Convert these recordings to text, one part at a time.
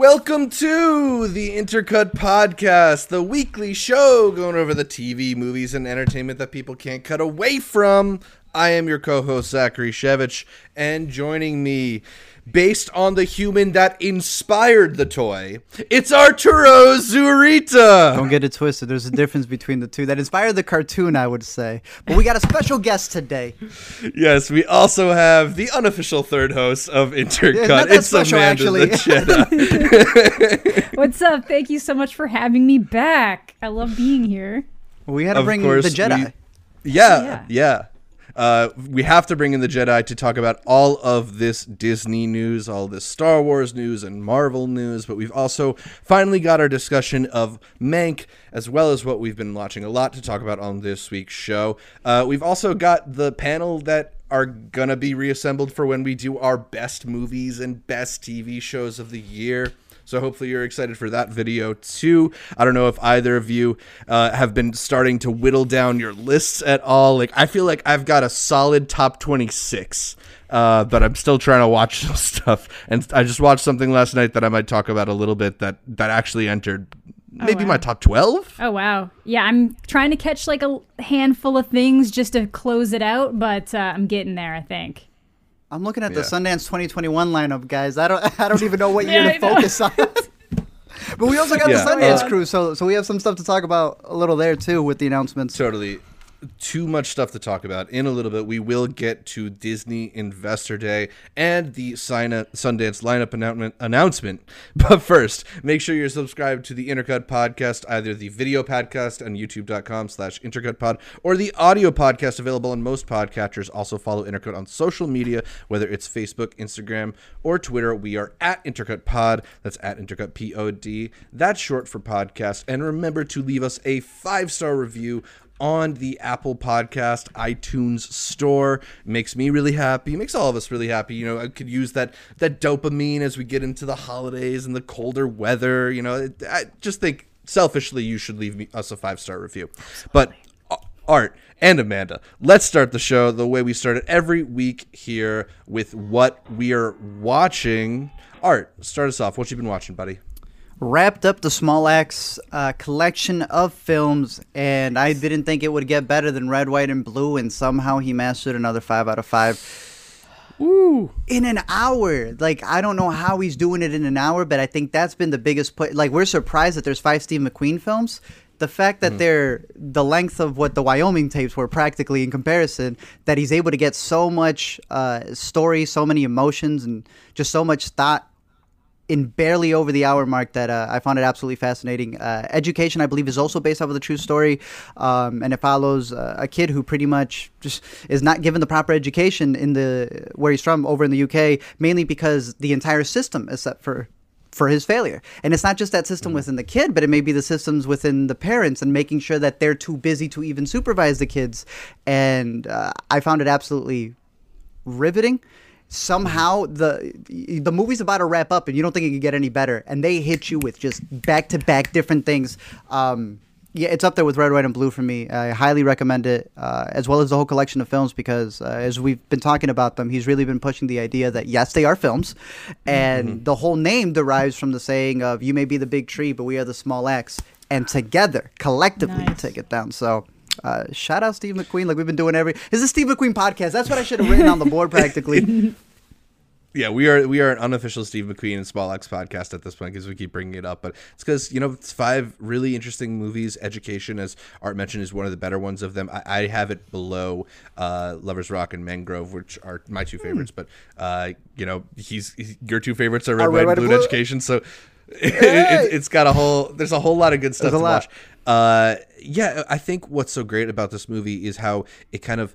Welcome to the Intercut Podcast, the weekly show going over the TV, movies, and entertainment that people can't cut away from. I am your co host, Zachary Shevich, and joining me based on the human that inspired the toy. It's Arturo Zurita. Don't get it twisted. There's a difference between the two. That inspired the cartoon, I would say. But we got a special guest today. Yes, we also have the unofficial third host of Intercut. not that it's special, Amanda actually. the Jedi. What's up? Thank you so much for having me back. I love being here. We had to Of bring course, the Jedi. we- yeah, Yeah. yeah. Uh, we have to bring in the Jedi to talk about all of this Disney news, all this Star Wars news and Marvel news, but we've also finally got our discussion of Mank, as well as what we've been watching a lot to talk about on this week's show. Uh, we've also got the panel that are gonna be reassembled for when we do our best movies and best TV shows of the year. So hopefully you're excited for that video too. I don't know if either of you uh, have been starting to whittle down your lists at all. Like I feel like I've got a solid top 26, uh, but I'm still trying to watch some stuff. And I just watched something last night that I might talk about a little bit that that actually entered maybe wow. my top 12. Oh wow. Yeah, I'm trying to catch like a handful of things just to close it out, but uh, I'm getting there. I think. I'm looking at the Yeah. Sundance 2021 lineup, guys. I don't I don't even know what Yeah, year I to know. focus on. but we also got Yeah. the Sundance Uh, crew, so so we have some stuff to talk about a little there too with the announcements. Totally. Too much stuff to talk about. In a little bit, we will get to Disney Investor Day and the sign Sundance lineup announcement. Announcement. But first, make sure you're subscribed to the Intercut Podcast, either the video podcast on youtube.com slash intercutpod or the audio podcast available on most podcatchers. Also follow Intercut on social media, whether it's Facebook, Instagram, or Twitter. We are at Intercut Pod. That's at Intercut P-O-D. That's short for podcast. And remember to leave us a five-star review on the Apple Podcast iTunes store. Makes me really happy. Makes all of us really happy. You know, I could use that that dopamine as we get into the holidays and the colder weather. You know, I just think selfishly you should leave me, us a five star review. But uh, Art and Amanda, let's start the show the way we start it every week here with what we are watching. Art, start us off. What you been watching, buddy? Wrapped up the Small Axe uh, collection of films, and I didn't think it would get better than Red, White, and Blue, and somehow he mastered another five out of five. Ooh. in an hour. Like I don't know how he's doing it in an hour, but I think that's been the biggest put. Like we're surprised that there's five Steve McQueen films. The fact that they're the length of what the Wyoming tapes were practically in comparison, that he's able to get so much uh, story, so many emotions, and just so much thought in barely over the hour mark that uh, I found it absolutely fascinating. Uh, Education, I believe, is also based off of the true story, um, and it follows uh, a kid who pretty much just is not given the proper education in the where he's from over in the UK, mainly because the entire system is set for for his failure. And it's not just that system within the kid, but it may be the systems within the parents and making sure that they're too busy to even supervise the kids. And uh, I found it absolutely riveting. Somehow the the movie's about to wrap up, and you don't think it could get any better, and they hit you with just back to back different things. Um, yeah, it's up there with Red, White, and Blue for me. I highly recommend it, uh, as well as the whole collection of films, because uh, as we've been talking about them, he's really been pushing the idea that yes, they are films, and the whole name derives from the saying of "You may be the big tree, but we are the small axe," and together, collectively, you Nice. take it down. So. Uh, shout out Steve McQueen, like we've been doing every. Is this Steve McQueen podcast? That's what I should have written on the board practically. Yeah, we are we are an unofficial Steve McQueen and Small Axe podcast at this point because we keep bringing it up. But it's because you know it's five really interesting movies. Education, as Art mentioned, is one of the better ones of them. I, I have it below uh, Lovers Rock and Mangrove, which are my two favorites. But uh, you know, he's, he's your two favorites are Red, Are White, Red, and Blue, and and Blue? Education. So it, it, it's got a whole. There's a whole lot of good stuff There's to a lot. watch. Uh, yeah, I think what's so great about this movie is how it kind of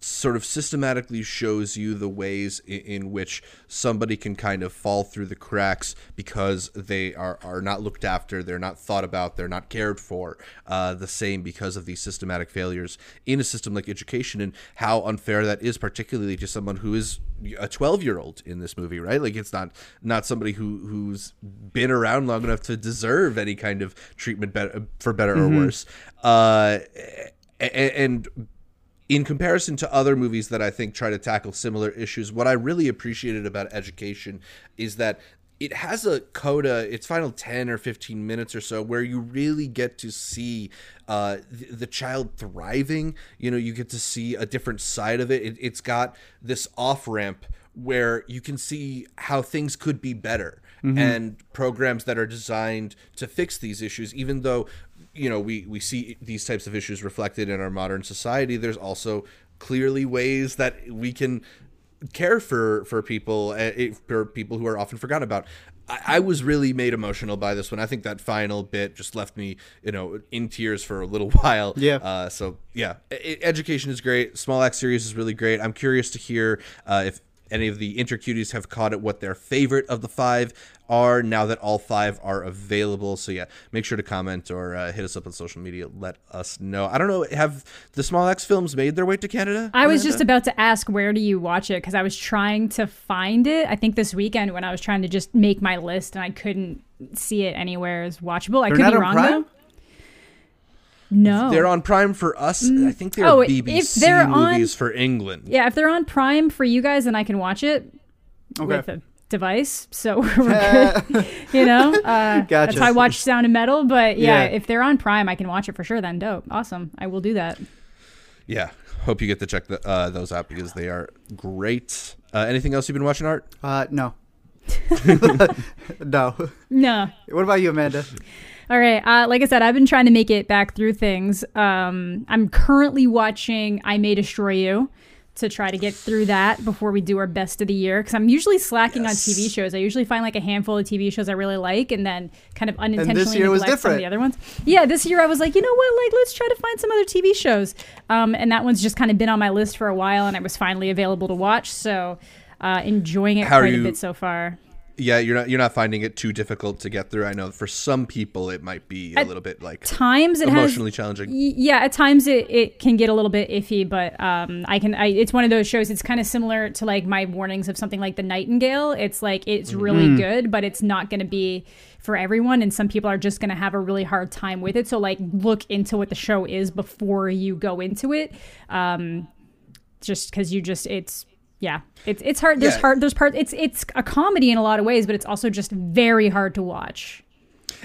sort of systematically shows you the ways in, in which somebody can kind of fall through the cracks because they are, are not looked after, they're not thought about, they're not cared for. Uh, the same because of these systematic failures in a system like education and how unfair that is, particularly to someone who is a 12 year old in this movie, right? Like it's not not somebody who who's been around long enough to deserve any kind of treatment better, for better or worse. Uh, a- a- and in comparison to other movies that I think try to tackle similar issues, what I really appreciated about education is that it has a coda its final 10 or 15 minutes or so where you really get to see uh, the, the child thriving. You know you get to see a different side of it, it it's got this off ramp where you can see how things could be better and programs that are designed to fix these issues even though you know we we see these types of issues reflected in our modern society. There's also clearly ways that we can care for for people uh, for people who are often forgotten about. I, I was really made emotional by this one. I think that final bit just left me you know in tears for a little while. Yeah. uh, so yeah. Education is great. Small Axe series is really great. I'm curious to hear uh, if any of the intercuties have caught it what their favorite of the five are now that all five are available so yeah make sure to comment or uh, hit us up on social media let us know i don't know have the Small Axe films made their way to canada I was just about to ask where do you watch it because I was trying to find it. I think this weekend when I was trying to just make my list and I couldn't see it anywhere as watchable. I They're could be wrong Prime? though. No, They're on Prime for us. I think they're Oh, if BBC they're on- movies for England. yeah, if they're on Prime for you guys, then I can watch it Okay. with a device. So we're good. you know, uh, that's Gotcha. how I watch Sound and Metal. But yeah, Yeah. if they're on Prime, I can watch it for sure. Then dope, awesome. I will do that. Yeah. Hope you get to check the, uh, those out because they are great. Uh, anything else you've been watching, Art? Uh, no. no. No, What about you, Amanda? All right. Uh, like I said, I've been trying to make it back through things. Um, I'm currently watching I May Destroy You to try to get through that before we do our best of the year. Because I'm usually slacking Yes. on TV shows. I usually find like a handful of TV shows I really like and then kind of unintentionally neglect some of the other ones. Yeah, this year I was like, you know what? Like, let's try to find some other TV shows. Um, and that one's just kind of been on my list for a while and I was finally available to watch. So uh, enjoying it How quite a bit so far. Yeah, you're not you're not finding it too difficult to get through. I know for some people it might be a At little bit like Times it has emotionally challenging. Yeah at times it, it can get a little bit iffy but um i can I, it's one of those shows it's kind of similar to like my warnings of something like the nightingale it's like it's really good but it's not going to be for everyone and some people are just going to have a really hard time with it so like look into what the show is before you go into it um just because you just it's yeah it's it's hard there's Yeah. hard there's part it's it's a comedy in a lot of ways but it's also just very hard to watch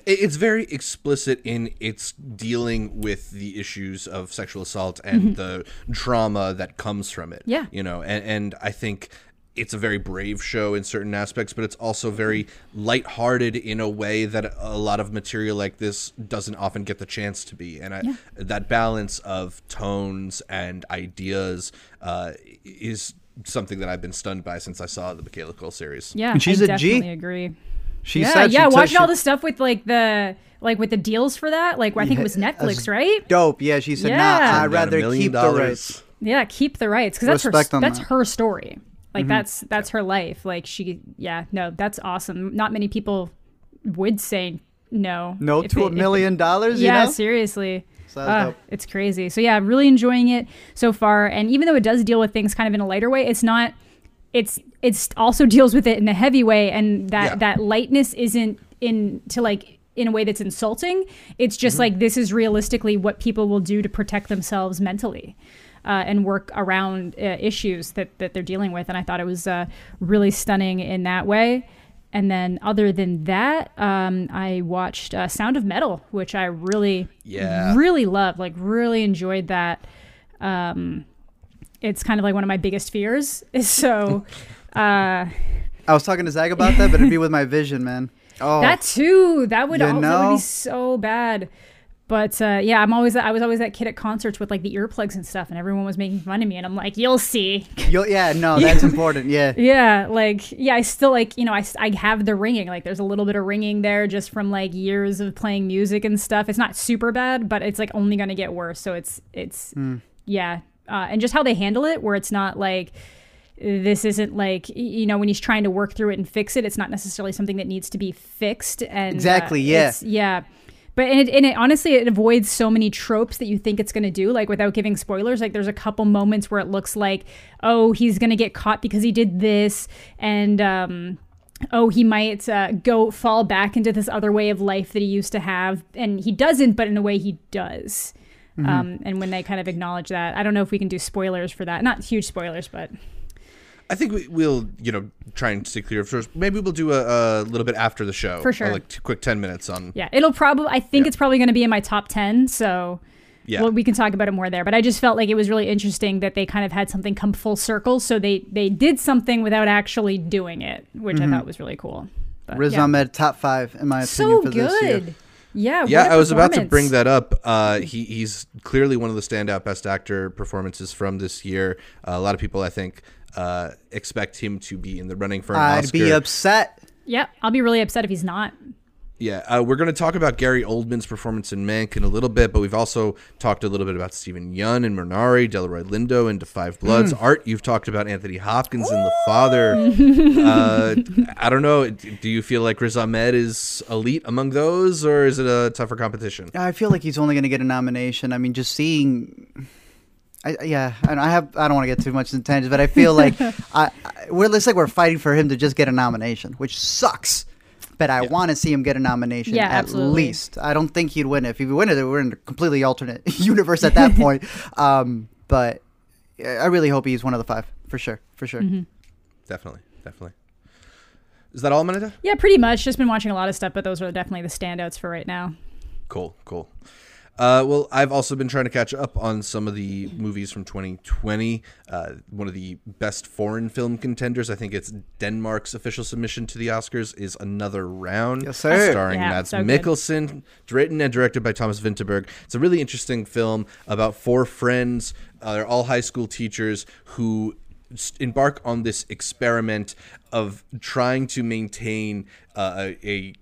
It's very explicit in its dealing with the issues of sexual assault and the drama that comes from it. Mm-hmm. Yeah. You know, and, and I think it's a very brave show in certain aspects, but it's also very lighthearted in a way that a lot of material like this doesn't often get the chance to be. And I, that balance of tones and ideas uh, is something that I've been stunned by since I saw the Michaela Coel series. yeah And she's I a G. definitely agree She yeah, said she yeah. took- Watching she- all the stuff with like the like with the deals for that. Like I think it was Netflix, right? Dope. Yeah, she said, Yeah. nah, I'd rather million keep the dollars. rights. Yeah, keep the rights because that's her that's that. her story. Like mm-hmm. that's that's her life. Like she, yeah, no, that's awesome. Not many people would say no. No to it- a million dollars, you Yeah, know? seriously. So dope. it's crazy. So yeah, really enjoying it so far. And even though it does deal with things kind of in a lighter way, it's not. It's it's also deals with it in a heavy way, and that Yeah. that lightness isn't in to like in a way that's insulting. It's just like this is realistically what people will do to protect themselves mentally. Uh, and work around uh, issues that, that they're dealing with. And I thought it was uh, really stunning in that way. And then, other than that, um, I watched uh, Sound of Metal, which I really, Yeah. really loved. Like, really enjoyed that. Um, it's kind of like one of my biggest fears. So, uh, I was talking to Zach about that, but it'd be with my vision, man. Oh, that too, that would You al- that would be so bad. But uh, yeah, I'm always I was always that kid at concerts with like the earplugs and stuff, and everyone was making fun of me, and I'm like, you'll see. You'll, yeah, no, that's important. Yeah. Yeah, like yeah, I still like you know I I have the ringing like there's a little bit of ringing there just from like years of playing music and stuff. It's not super bad, but it's like only gonna get worse. So it's it's yeah, uh, and just how they handle it, where it's not like this isn't like you know when he's trying to work through it and fix it. It's not necessarily something that needs to be fixed. And uh, Exactly, yeah. it's- yeah. But and it, and it honestly it avoids so many tropes that you think it's going to do. Like without giving spoilers, like there's a couple moments where it looks like, oh, he's going to get caught because he did this, and um, oh, he might uh, go fall back into this other way of life that he used to have, and he doesn't, but in a way he does. Um, and when they kind of acknowledge that, I don't know if we can do spoilers for that. Not huge spoilers, but I think we, we'll, you know, try and stay clear of first. Maybe we'll do a, a little bit after the show, For sure. uh, like t- quick ten minutes on. Yeah, it'll probably. I think Yeah. it's probably going to be in my top ten. So, Yeah. well, we can talk about it more there. But I just felt like it was really interesting that they kind of had something come full circle. So they they did something without actually doing it, which I thought was really cool. But, Riz yeah. Ahmed top five in my opinion so for this year. good. Yeah, yeah, I was about to bring that up. Uh, he he's clearly one of the standout best actor performances from this year. Uh, a lot of people, I think, uh, expect him to be in the running for an I'd Oscar. be upset. Yeah, I'll be really upset if he's not. Yeah, uh, we're going to talk about Gary Oldman's performance in Mank in a little bit, but we've also talked a little bit about Steven Yeun and Minari, Delroy Lindo into Five Bloods. Hmm. Art, you've talked about Anthony Hopkins in The Father. uh, I don't know. Do you feel like Riz Ahmed is elite among those, or is it a tougher competition? I feel like he's only going to get a nomination. I mean, just seeing. I, yeah, and I have. I don't want to get too much into tangents, but I feel like I, I we're it's like we're fighting for him to just get a nomination, which sucks. But I want to see him get a nomination Yeah, at absolutely. least. I don't think he'd win it. If he win it, we're in a completely alternate universe at that point. Um, but I really hope he's one of the five for sure. For sure. Mm-hmm. Definitely, definitely. Is that all, Manita? Yeah, pretty much. Just been watching a lot of stuff, but those are definitely the standouts for right now. Cool, cool. Uh, well, I've also been trying to catch up on some of the movies from 2020. Uh, one of the best foreign film contenders, I think it's Denmark's official submission to the Oscars, is Another Round, Yes, sir. starring Yeah, Mads so good. Mikkelsen, written and directed by Thomas Vinterberg. It's a really interesting film about four friends. Uh, they're all high school teachers who embark on this experiment of trying to maintain uh, a, a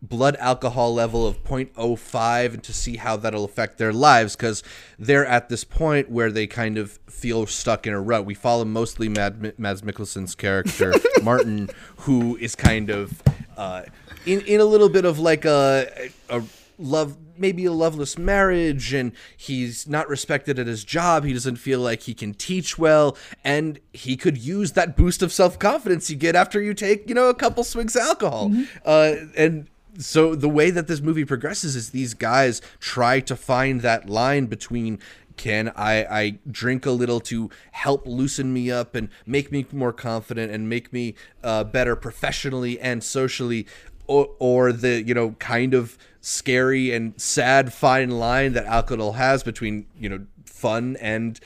blood alcohol level of 0.05 and to see how that'll affect their lives because they're at this point where they kind of feel stuck in a rut. We follow mostly Mad, Mads Mikkelsen's character, Martin, who is kind of uh, in, in a little bit of like a, a love maybe a loveless marriage and he's not respected at his job. He doesn't feel like he can teach well and he could use that boost of self-confidence you get after you take you know a couple swigs of alcohol. Uh, and so the way that this movie progresses is these guys try to find that line between can I, I drink a little to help loosen me up and make me more confident and make me uh, better professionally and socially or, or the you know kind of scary and sad fine line that alcohol has between you know fun and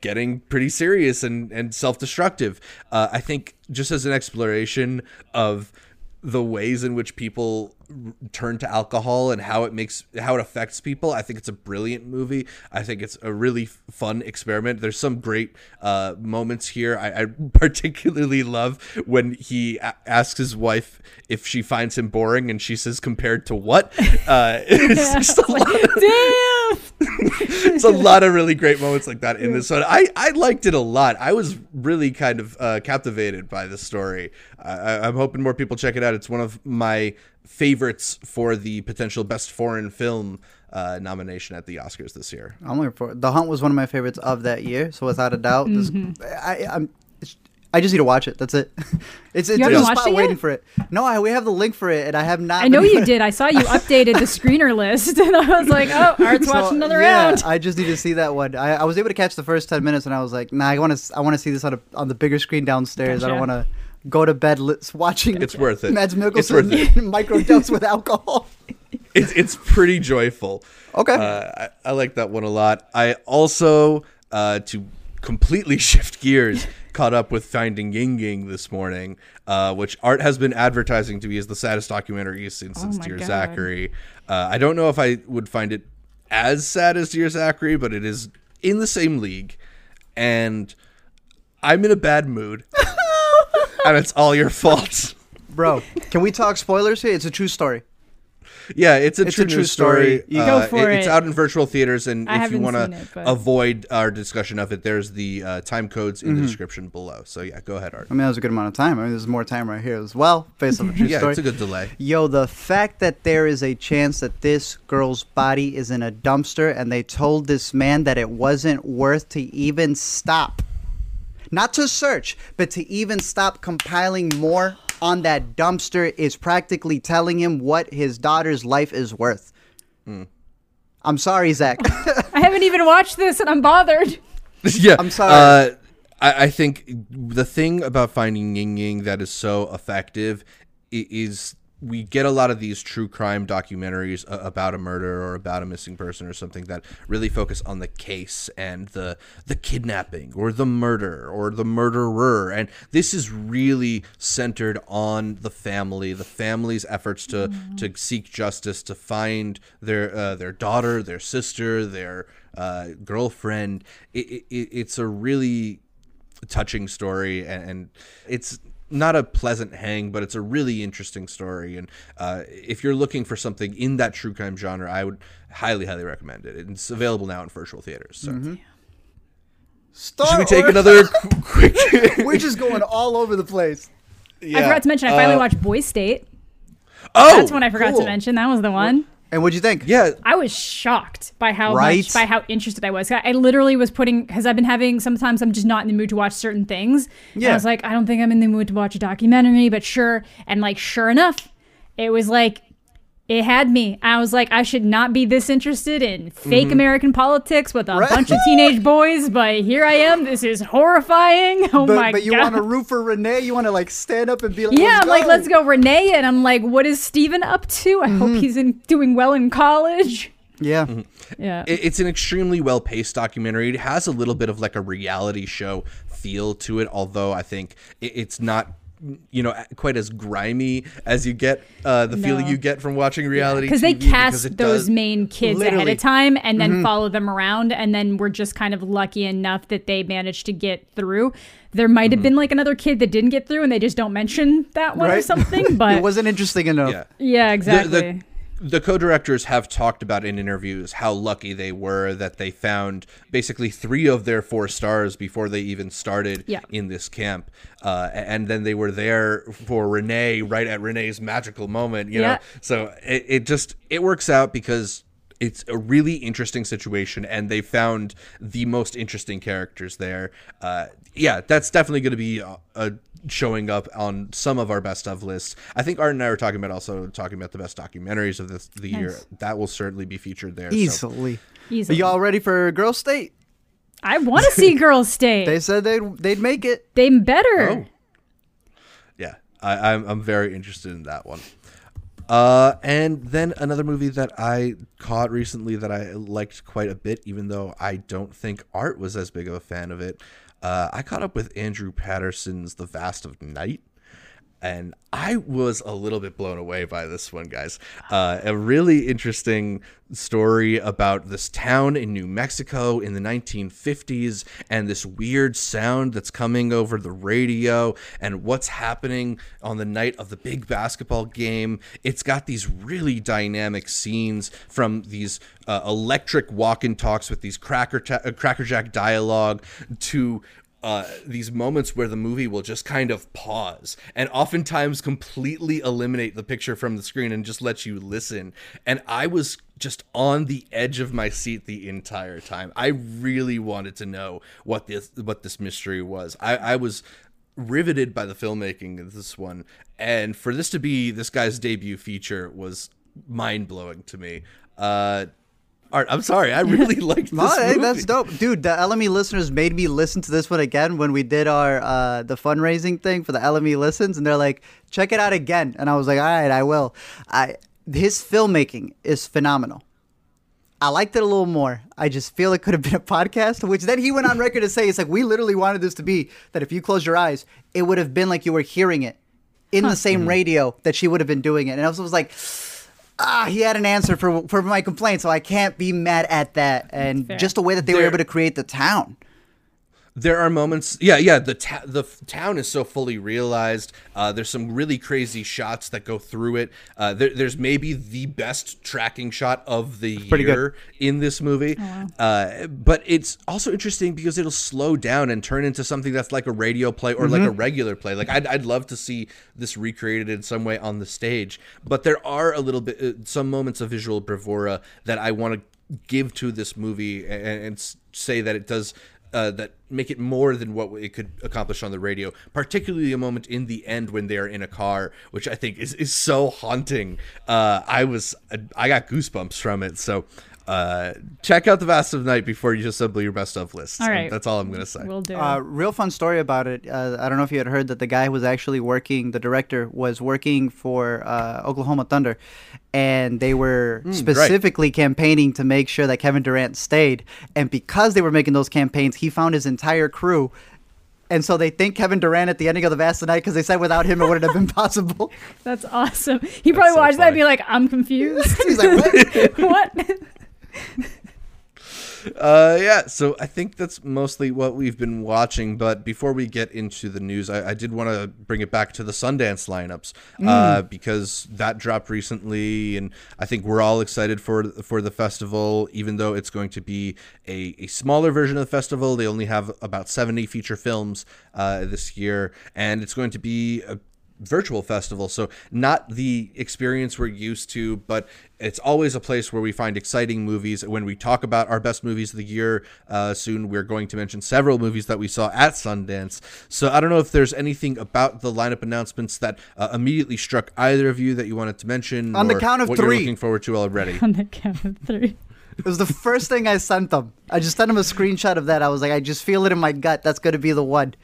getting pretty serious and and self-destructive. Uh, i think just as an exploration of the ways in which people turn to alcohol and how it makes how it affects people i think it's a brilliant movie i think it's a really fun experiment there's some great uh, moments here I, I particularly love when he a- asks his wife if she finds him boring and she says compared to what uh, it's just a lot of, Damn! it's a lot of really great moments like that in this one. I, I liked it a lot. I was really kind of uh, captivated by the story. I- I'm hoping more people check it out. It's one of my favorites for the potential best foreign film uh, nomination at the Oscars this year. I'm looking for. The Hunt was one of my favorites of that year, so without a doubt, Mm-hmm. I, I'm. I just need to watch it. That's it. It's it's You haven't a watched spot it yet? waiting for it. No, I, we have the link for it, and I have not. I know you did. I saw you updated the screener list, and I was like, "Oh, Art's So, watching another yeah, round." I just need to see that one. I, I was able to catch the first ten minutes, and I was like, Nah, I want to. I want to see this on a, on the bigger screen downstairs. I don't want to go to bed li- watching. It's worth it. Mads It's worth Mikkelsen microdose with alcohol. It's, it's pretty joyful. Okay. Uh, I, I like that one a lot. I also, uh, to completely shift gears, caught up with Finding Yingying this morning, uh, which Art has been advertising to be as the saddest documentary he's seen since my Dear God. Zachary. Uh, I don't know if I would find it as sad as Dear Zachary, but it is in the same league. And I'm in a bad mood. And it's all your fault. Bro, can we talk spoilers here? It's a true story. Yeah, it's a It's true a true story. story. You- Go Uh, for It's it. out in virtual theaters, and I if you want to but- avoid our discussion of it, there's the uh, time codes in the description below. So yeah, go ahead, Art. I mean, that was a good amount of time. I mean, there's more time right here as well, based on the true Yeah, story. it's a good delay. Yo, the fact that there is a chance that this girl's body is in a dumpster and they told this man that it wasn't worth to even stop. Not to search, but to even stop compiling more on that dumpster is practically telling him what his daughter's life is worth. I'm sorry, Zach. I haven't even watched this, and I'm bothered. yeah, I'm sorry. Uh, I, I think the thing about finding Yingying that is so effective is we get a lot of these true crime documentaries about a murder or about a missing person or something that really focus on the case and the the kidnapping or the murder or the murderer. And this is really centered on the family the family's efforts to to seek justice to find their uh, their daughter their sister their uh, girlfriend. It, it, it's a really touching story and, and it's not a pleasant hang but it's a really interesting story and uh, if you're looking for something in that true crime genre i would highly highly recommend it it's available now in virtual theaters so Star should we take Wars- another quick We're just going all over the place. I forgot to mention I finally Uh, watched Boy State. oh That's one I forgot cool. to mention. That was the one. And what'd you think? yeah I was shocked by how Right? much by how interested I was. I literally was putting because I've been having sometimes I'm just not in the mood to watch certain things. And Yeah. I was like, I don't think I'm in the mood to watch a documentary, but sure. And like, sure enough, it was like it had me. I was like, I should not be this interested in fake American politics with a Mm-hmm. Right. bunch of teenage boys, but here I am. This is horrifying. Oh But, my but you want to root for Renee? You want to like stand up and be like, yeah, let's I'm like, let's go, Renee. And I'm like, what is Steven up to? I Mm-hmm. hope he's in, doing well in college. Yeah. Yeah. it- it's an extremely well paced documentary. It has a little bit of like a reality show feel to it, although I think it- it's not you know quite as grimy as you get uh, the feeling you get from watching reality because they cast those main kids ahead of time and Mm-hmm. then follow them around and then we're just kind of lucky enough that they managed to get through there might Mm-hmm. have been like another kid that didn't get through and they just don't mention that one or something but it wasn't interesting enough. yeah. yeah exactly the, the co-directors have talked about in interviews how lucky they were that they found basically three of their four stars before they even started Yeah. in this camp, uh, and then they were there for Renee right at Renee's magical moment. You Yeah. know, so it, it just it works out because it's a really interesting situation and they found the most interesting characters there uh, yeah that's definitely going to be a, uh, showing up on some of our best of lists i think art and i were talking about also talking about the best documentaries of this the year that will certainly be featured there so- Easily. Are Easily. y'all ready for Girl State? i want to see Girl State. They they, said they'd they'd make it. They better Oh. yeah I, I'm, I'm very interested in that one uh, and then another movie that I caught recently that I liked quite a bit, even though I don't think Art was as big of a fan of it. Uh, I caught up with Andrew Patterson's The Vast of Night, and I was a little bit blown away by this one, guys. Uh, a really interesting story about this town in New Mexico in the 1950s and this weird sound that's coming over the radio and what's happening on the night of the big basketball game. It's got these really dynamic scenes from these uh, electric walk and talks with these cracker, ta- uh, crackerjack dialogue to uh, these moments where the movie will just kind of pause and oftentimes completely eliminate the picture from the screen and just let you listen. And I was just on the edge of my seat the entire time. I really wanted to know what this what this mystery was. I, I was riveted by the filmmaking of this one, and for this to be this guy's debut feature was mind blowing to me. Uh, Art, I'm sorry, I really liked this hey, movie. that's dope, dude. The LME listeners made me listen to this one again when we did our uh, the fundraising thing for the LME listens, and they're like, "Check it out again," and I was like, "All right, I will." I his filmmaking is phenomenal. I liked it a little more. I just feel it could have been a podcast, which then he went on record to say it's like we literally wanted this to be that if you close your eyes, it would have been like you were hearing it in the same radio that she would have been doing it. And I was like, ah, he had an answer for for my complaint, so I can't be mad at that. And just the way that they were able to create the town. There are moments yeah yeah the ta- the f- town is so fully realized uh, there's some really crazy shots that go through it. Uh, there, there's maybe the best tracking shot of the pretty good. year in this movie. Uh, but it's also interesting because it'll slow down and turn into something that's like a radio play or like a regular play. Like I'd, I'd love to see this recreated in some way on the stage. But there are a little bit uh, some moments of visual bravura that i want to give to this movie and, and say that it does uh, that make it more than what it could accomplish on the radio. Particularly a moment in the end when they are in a car, which I think is, is so haunting. Uh, I was I got goosebumps from it. So uh, check out the Vast of Night before you just assemble your best of list. All right. that's all I'm gonna say. We'll do. Uh, real fun story about it. Uh, I don't know if you had heard that the guy who was actually working. The director was working for uh, Oklahoma Thunder, and they were right. specifically campaigning to make sure that Kevin Durant stayed. And because they were making those campaigns, he found his entire crew. And so they thank Kevin Durant at the ending of the Vast of Night because they said without him it wouldn't have been possible. That's awesome. He probably so watched that and be like, I'm confused. He's like, what? what? Uh, yeah, so I think that's mostly what we've been watching. But before we get into the news, I, I did want to bring it back to the Sundance lineups uh, because that dropped recently, and I think we're all excited for for the festival. Even though it's going to be a, a smaller version of the festival, they only have about seventy feature films uh, this year, and it's going to be a virtual festival so not the experience we're used to but it's always a place where we find exciting movies when we talk about our best movies of the year uh, soon we're going to mention several movies that we saw at sundance so i don't know if there's anything about the lineup announcements that uh, immediately struck either of you that you wanted to mention On the count of what three. you're looking forward to already On the count of three. It was the first thing I sent them. I just sent them a screenshot of that. I was like, I just feel it in my gut. That's going to be the one.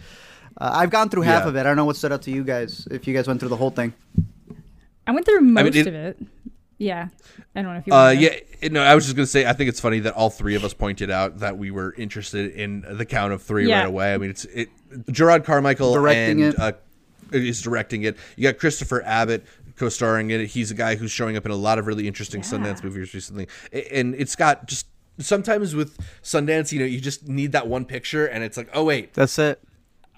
Uh, I've gone through half Yeah. of it. I don't know what stood out to you guys. If you guys went through the whole thing. I went through most it- of it. Yeah. I don't know if you Uh, yeah, it- no, I was just gonna say I think it's funny that all three of us pointed out that we were interested in the count of three Yeah. right away. I mean, it's it. Jerrod Carmichael Directing and it. Uh, is directing it. You got Christopher Abbott co-starring in it. He's a guy who's showing up in a lot of really interesting Sundance movies recently, and it's got just sometimes with Sundance, you know, you just need that one picture, and it's like, oh wait, That's it.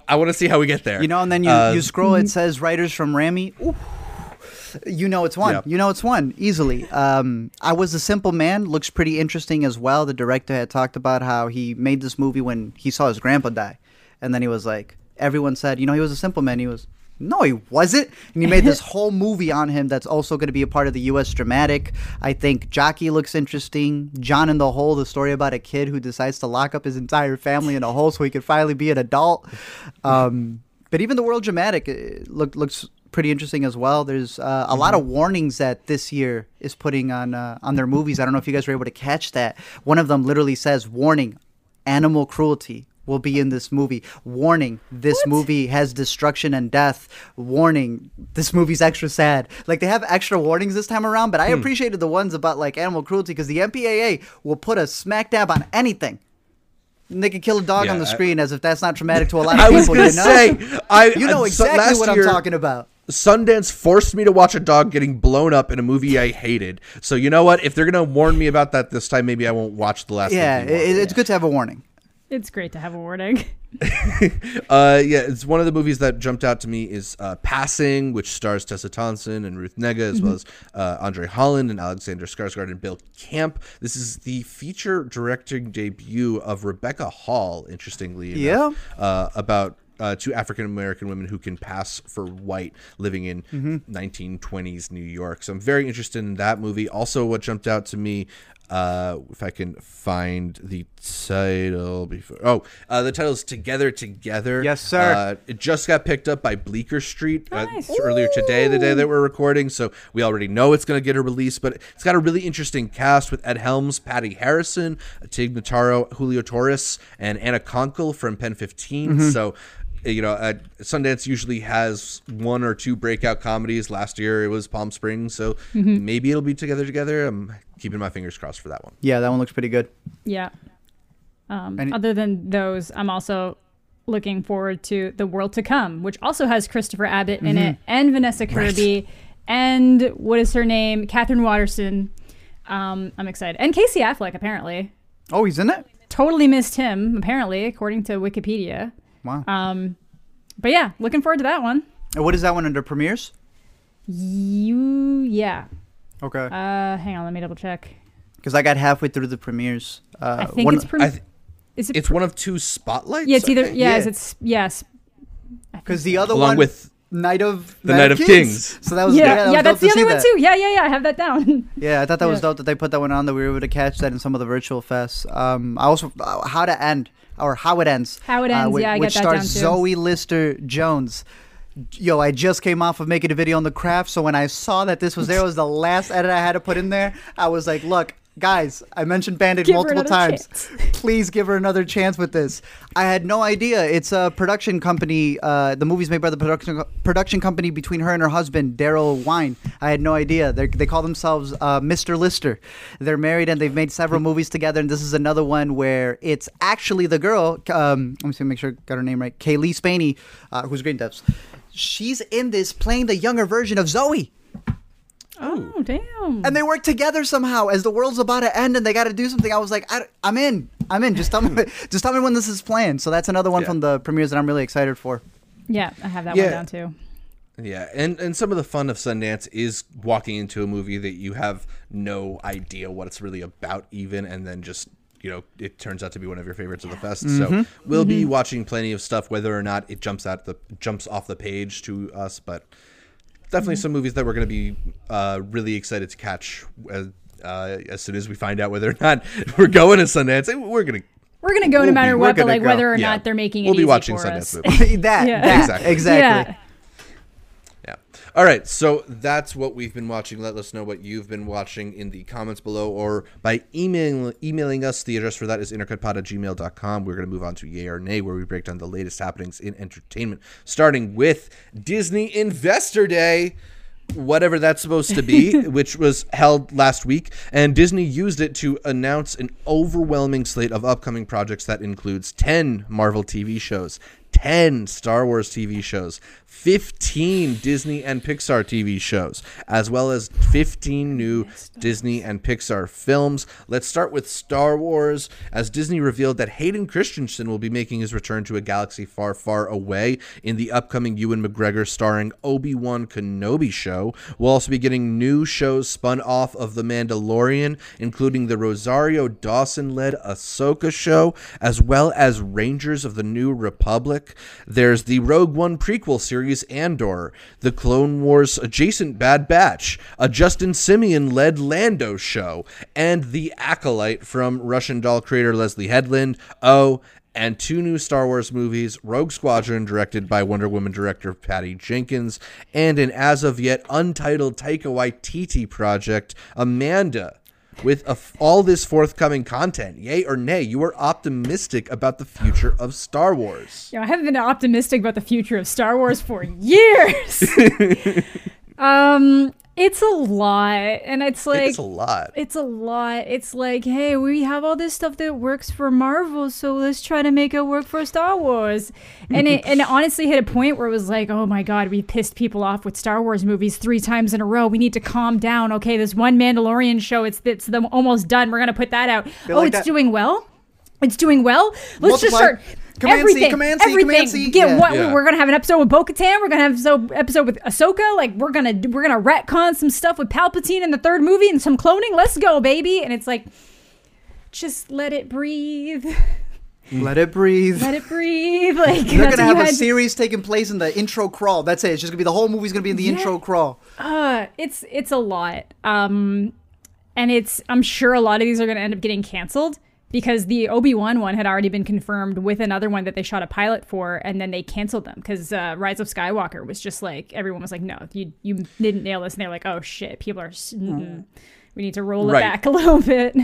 I want to see how we get there. You know, and then you, Uh, you scroll, it says writers from Ramy. Ooh. You know it's one. You know it's one easily. Um, I was a simple man. Looks pretty interesting as well. The director had talked about how he made this movie when he saw his grandpa die, and then he was like, everyone said, you know, he was a simple man. He was. No, he wasn't. And he made this whole movie on him that's also going to be a part of the U.S. dramatic. I think Jockey looks interesting. John and the Hole, the story about a kid who decides to lock up his entire family in a hole so he can finally be an adult. Um, but even the world dramatic uh, look, looks pretty interesting as well. There's uh, a lot of warnings that this year is putting on uh, on their movies. I don't know if you guys were able to catch that. One of them literally says, "Warning: Animal cruelty." Will be in this movie. Warning: This movie has destruction and death. Warning: This movie's extra sad. Like they have extra warnings this time around, but I appreciated the ones about like animal cruelty because the MPAA will put a smack dab on anything. And they can kill a dog Yeah, on the I- screen as if that's not traumatic to a lot of I people. was gonna you know? say, I you know uh, so exactly last what I'm year- talking about. Sundance forced me to watch a dog getting blown up in a movie I hated. So you know what? If they're gonna warn me about that this time, maybe I won't watch the last. Yeah, it, it's good to have a warning. It's great to have a warning. Uh, yeah, it's one of the movies that jumped out to me is uh, Passing, which stars Tessa Thompson and Ruth Negga, as well as uh, Andre Holland and Alexander Skarsgård and Bill Camp. This is the feature directing debut of Rebecca Hall. Interestingly, enough, uh, about. Uh, two African American women who can pass for white living in 1920s New York. So I'm very interested in that movie. Also, what jumped out to me, uh, if I can find the title before. Oh, uh, the title is Together Together. Yes, sir. Uh, it just got picked up by Bleecker Street uh, earlier today, the day that we're recording. So we already know it's going to get a release, but it's got a really interesting cast with Ed Helms, Patti Harrison, Tig Notaro, Julio Torres, and Anna Konkle from Pen 15. Mm-hmm. So. You know, uh, Sundance usually has one or two breakout comedies. Last year it was Palm Springs, so Mm-hmm. maybe it'll be together. Together, I'm keeping my fingers crossed for that one. Yeah, that one looks pretty good. yeah. Um, And- other than those, I'm also looking forward to The World to Come, which also has Christopher Abbott in it and Vanessa Kirby and what is her name? Katherine Waterston. Um, I'm excited. And Casey Affleck, apparently. Oh, he's in it. Totally missed him, apparently, according to Wikipedia. Wow. Um, but yeah, looking forward to that one. And what is that one under premieres? You, yeah. Okay. Uh, hang on, let me double check. Because I got halfway through the premieres. Uh, I think one- it's pre- I th- is it it's one of two spotlights. yeah, it's either think? yes, Yeah. it's yes. Because the other along one, with Night of The Night of Kings. So that was yeah, that was yeah, that's the other one that. too. Yeah, yeah, yeah. I have that down. Yeah, I thought that was Yeah. dope that they put that one on. That we were able to catch that in some of the virtual fests. Um, I also uh, how to end or how it ends. How It uh, Ends, which, yeah, I which stars. Zoe Lister Jones. Yo, I just came off of making a video on the craft, so when I saw that this was there, it was the last edit I had to put in there. I was like, look. Guys, I mentioned Bandit Give multiple times. chance. Please give her another chance with this. I had no idea. It's a production company. Uh, the movie's made by the production production company between her and her husband, Daryl Wein. I had no idea. They're, they call themselves uh, Mr. Lister. They're married and they've made several movies together. And this is another one where it's actually the girl. Um, let me see, make sure I got her name right. Cailee Spaeny, uh, who's Green Devs. She's in this playing the younger version of Zoe Oh damn! and they work together somehow as the world's about to end and they got to do something. I was like, I, am in, I'm in. Just tell me, just tell me when this is planned. So that's another one Yeah. from the premieres that I'm really excited for. yeah, I have that Yeah. one down too. Yeah, and and some of the fun of Sundance is walking into a movie that you have no idea what it's really about, even, and then just you know it turns out to be one of your favorites of the fest. So mm-hmm. we'll be mm-hmm. watching plenty of stuff, whether or not it jumps out the jumps off the page to us, but definitely some movies that we're going to be uh, really excited to catch as, uh, as soon as we find out whether or not we're going to Sundance. We're gonna We're gonna go We'll no matter we're what, but like go. whether or Yeah. not they're making it we'll be easy watching for Sundance us. movies. that, Yeah. that, Exactly. exactly. Yeah. All right. So that's what we've been watching. Let us know what you've been watching in the comments below or by email, emailing us. The address for that is intercutpod at gmail.com. We're going to move on to Yay or Nay, where we break down the latest happenings in entertainment, starting with Disney Investor Day. Whatever that's supposed to be, which was held last week, and Disney used it to announce an overwhelming slate of upcoming projects that includes 10 Marvel TV shows, 10 Star Wars TV shows, 15 Disney and Pixar TV shows, as well as 15 new Disney and Pixar films. Let's start with Star Wars, as Disney revealed that Hayden Christensen will be making his return to a galaxy far, far away in the upcoming Ewan McGregor starring Obi Wan Kenobi show. We'll also be getting new shows spun off of The Mandalorian, including the Rosario Dawson led Ahsoka show, as well as Rangers of the New Republic. There's the Rogue One prequel series Andor, the Clone Wars adjacent Bad Batch, a Justin Simien led Lando show, and The Acolyte from Russian doll creator Leslie Headland. Oh, and two new Star Wars movies Rogue Squadron, directed by Wonder Woman director Patty Jenkins, and an as of yet untitled Taika Waititi project, Amanda. With a f- all this forthcoming content, yay or nay, you are optimistic about the future of Star Wars. Yo, I haven't been optimistic about the future of Star Wars for years. um, it's a lot, and it's like it's a lot. it's a lot. It's like, hey, we have all this stuff that works for Marvel, so let's try to make it work for Star Wars. And it and it honestly hit a point where it was like, oh my god, we pissed people off with Star Wars movies three times in a row. We need to calm down. Okay, this one Mandalorian show, it's it's them almost done. We're gonna put that out. oh, like it's that. doing well. It's doing well. Let's just start. Command C, everything, Command C, everything. Command C. Get Yeah. what Yeah. we're gonna have an episode with Bo-Katan. We're gonna have so episode with Ahsoka. Like we're gonna we're gonna retcon some stuff with Palpatine in the third movie and some cloning. Let's go, baby! And it's like, just let it breathe. Let it breathe. Let it breathe. Like They're gonna have a had- series taking place in the intro crawl. That's it. It's just gonna be the whole movie's gonna be in the Yeah. intro crawl. Uh, it's it's a lot. Um, and it's I'm sure a lot of these are gonna end up getting canceled because the Obi Wan one had already been confirmed with another one that they shot a pilot for, and then they canceled them because uh, Rise of Skywalker was just like everyone was like, no, you you didn't nail this, and they're like, oh shit, people are. mm-mm. We need to roll it Right. back a little bit.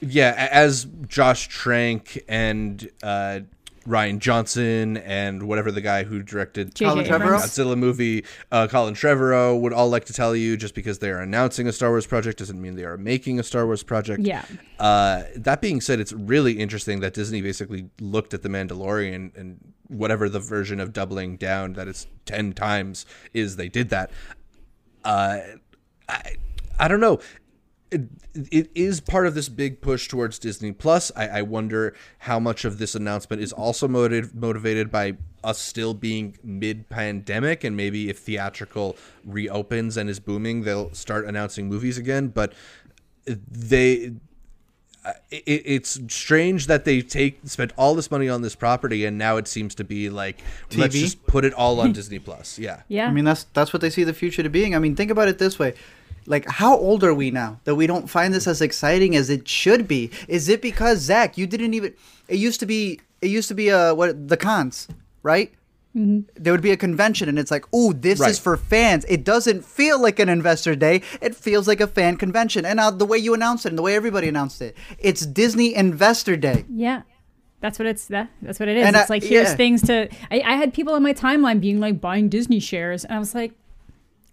Yeah, as Josh Trank and uh, Rian Johnson and whatever the guy who directed J.J. Colin the Trevorrow? Godzilla movie, uh, Colin Trevorrow, would all like to tell you just because they are announcing a Star Wars project doesn't mean they are making a Star Wars project. Yeah. Uh, that being said, it's really interesting that Disney basically looked at The Mandalorian and whatever the version of doubling down that it's 10 times is, they did that. Uh, I, I don't know. It, it is part of this big push towards Disney Plus. I, I wonder how much of this announcement is also motivated motivated by us still being mid pandemic, and maybe if theatrical reopens and is booming, they'll start announcing movies again. But they it, it's strange that they take spent all this money on this property and now it seems to be like let's just put it all on Disney Plus. Yeah. Yeah. I mean, that's that's what they see the future to being. I mean, think about it this way. Like, how old are we now that we don't find this as exciting as it should be? Is it because Zach, you didn't even? It used to be. It used to be uh what the cons, right? there would be a convention, and it's like, oh, this Right. is for fans. It doesn't feel like an investor day. It feels like a fan convention. And uh, the way you announced it, and the way everybody announced it, it's Disney Investor Day. Yeah. That's what it's that. That's what it is. And it's I- like here's yeah. things to. I, I had people on my timeline being like buying Disney shares, and I was like,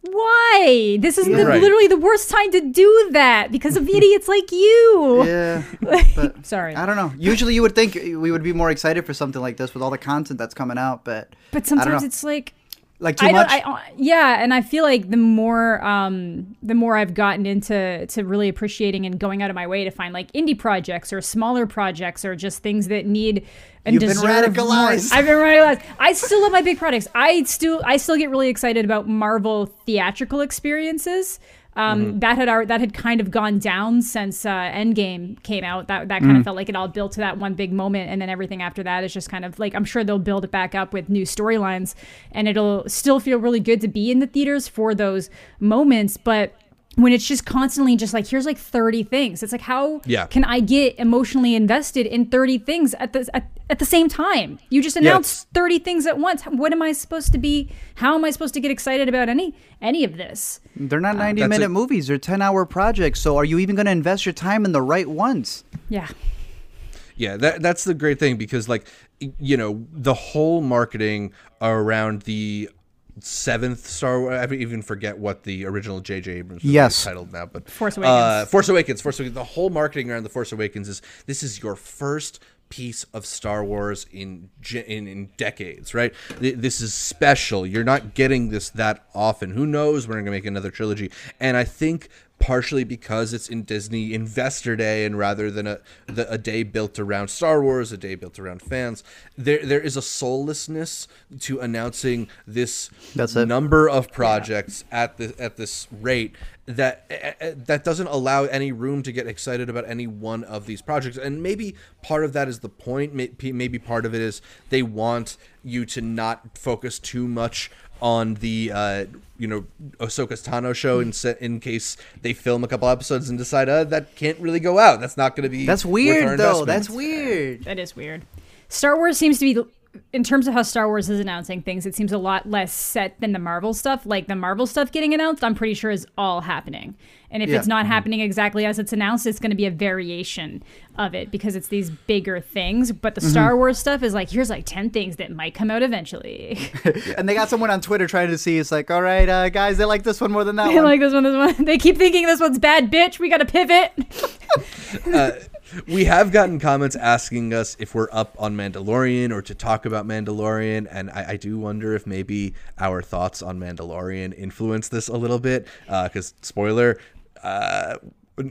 why? This is the, Right. literally the worst time to do that because of idiots like you. Yeah. But Sorry, I don't know. Usually you would think we would be more excited for something like this with all the content that's coming out, but but sometimes it's like like too I much. I, uh, yeah, and I feel like the more um, the more I've gotten into to really appreciating and going out of my way to find like indie projects or smaller projects or just things that need and You've been deserve more- I've been radicalized. I still love my big projects. I still I still get really excited about Marvel theatrical experiences. Um, Mm-hmm. That had our, that had kind of gone down since uh, Endgame came out. That that Mm. kind of felt like it all built to that one big moment, and then everything after that is just kind of like I'm sure they'll build it back up with new storylines, and it'll still feel really good to be in the theaters for those moments, but. When it's just constantly just like here's like 30 things, it's like how Yeah. can I get emotionally invested in 30 things at the at, at the same time? You just announced 30 things at once. What am I supposed to be? How am I supposed to get excited about any any of this? They're not ah, 90 that's minute a- movies, they're 10 hour projects. So are you even going to invest your time in the right ones? Yeah. Yeah, that that's the great thing because like you know the whole marketing around the seventh Star Wars. I even forget what the original J.J. Abrams movie Yes. titled now, but Force Uh, Awakens. Force Awakens. Force Awakens. The whole marketing around the Force Awakens is this is your first piece of Star Wars in in, in decades, right? This is special. You're not getting this that often. Who knows when we're gonna make another trilogy? And I think partially because it's in Disney Investor Day and rather than a the, a day built around Star Wars, a day built around fans, there there is a soullessness to announcing this number of projects at the at this rate that that doesn't allow any room to get excited about any one of these projects. And maybe part of that is the point. Maybe part of it is they want you to not focus too much on the uh, you know Ahsoka Tano show in se- in case they film a couple episodes and decide uh, that can't really go out that's not going to be That's worth our weird, though. That's weird. That is weird. Star Wars seems to be, in terms of how Star Wars is announcing things, it seems a lot less set than the Marvel stuff. Like the Marvel stuff getting announced, I'm pretty sure is all happening. And if Yeah. it's not mm-hmm. happening exactly as it's announced, it's going to be a variation of it because it's these bigger things. But the mm-hmm. Star Wars stuff is like, here's like 10 things that might come out eventually. And they got someone on Twitter trying to see. It's like, all right, uh, guys, they like this one more than that I one. like this one, this one. They keep thinking this one's bad, bitch. We got to pivot. Uh, we have gotten comments asking us if we're up on Mandalorian or to talk about Mandalorian, and I, I do wonder if maybe our thoughts on Mandalorian influence this a little bit. Uh, because spoiler, uh,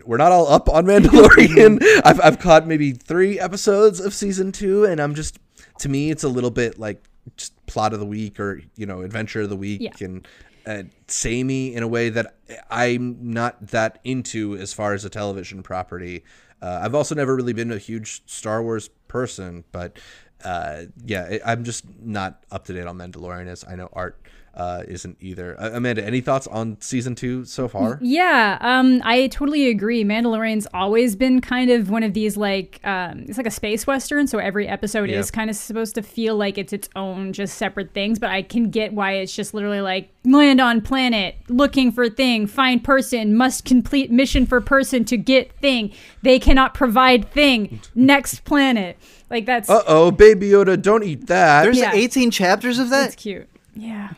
we're not all up on Mandalorian. I've I've caught maybe three episodes of season two, and I'm just to me it's a little bit like just plot of the week or you know adventure of the week Yeah. and uh, samey in a way that I'm not that into as far as a television property. Uh, I've also never really been a huge Star Wars person, but uh, yeah, I'm just not up to date on Mandalorian. As I know Art uh, isn't either. Uh, Amanda, any thoughts on season two so far? Yeah, um, I totally agree. Mandalorian's always been kind of one of these like um, it's like a space western, so every episode Yeah. is kind of supposed to feel like it's its own, just separate things. But I can get why it's just literally like land on planet, looking for thing, find person, must complete mission for person to get thing. They cannot provide thing. Next planet, like that's Uh oh, Baby Yoda, don't eat that. There's Yeah. 18 chapters of that. That's cute. Yeah.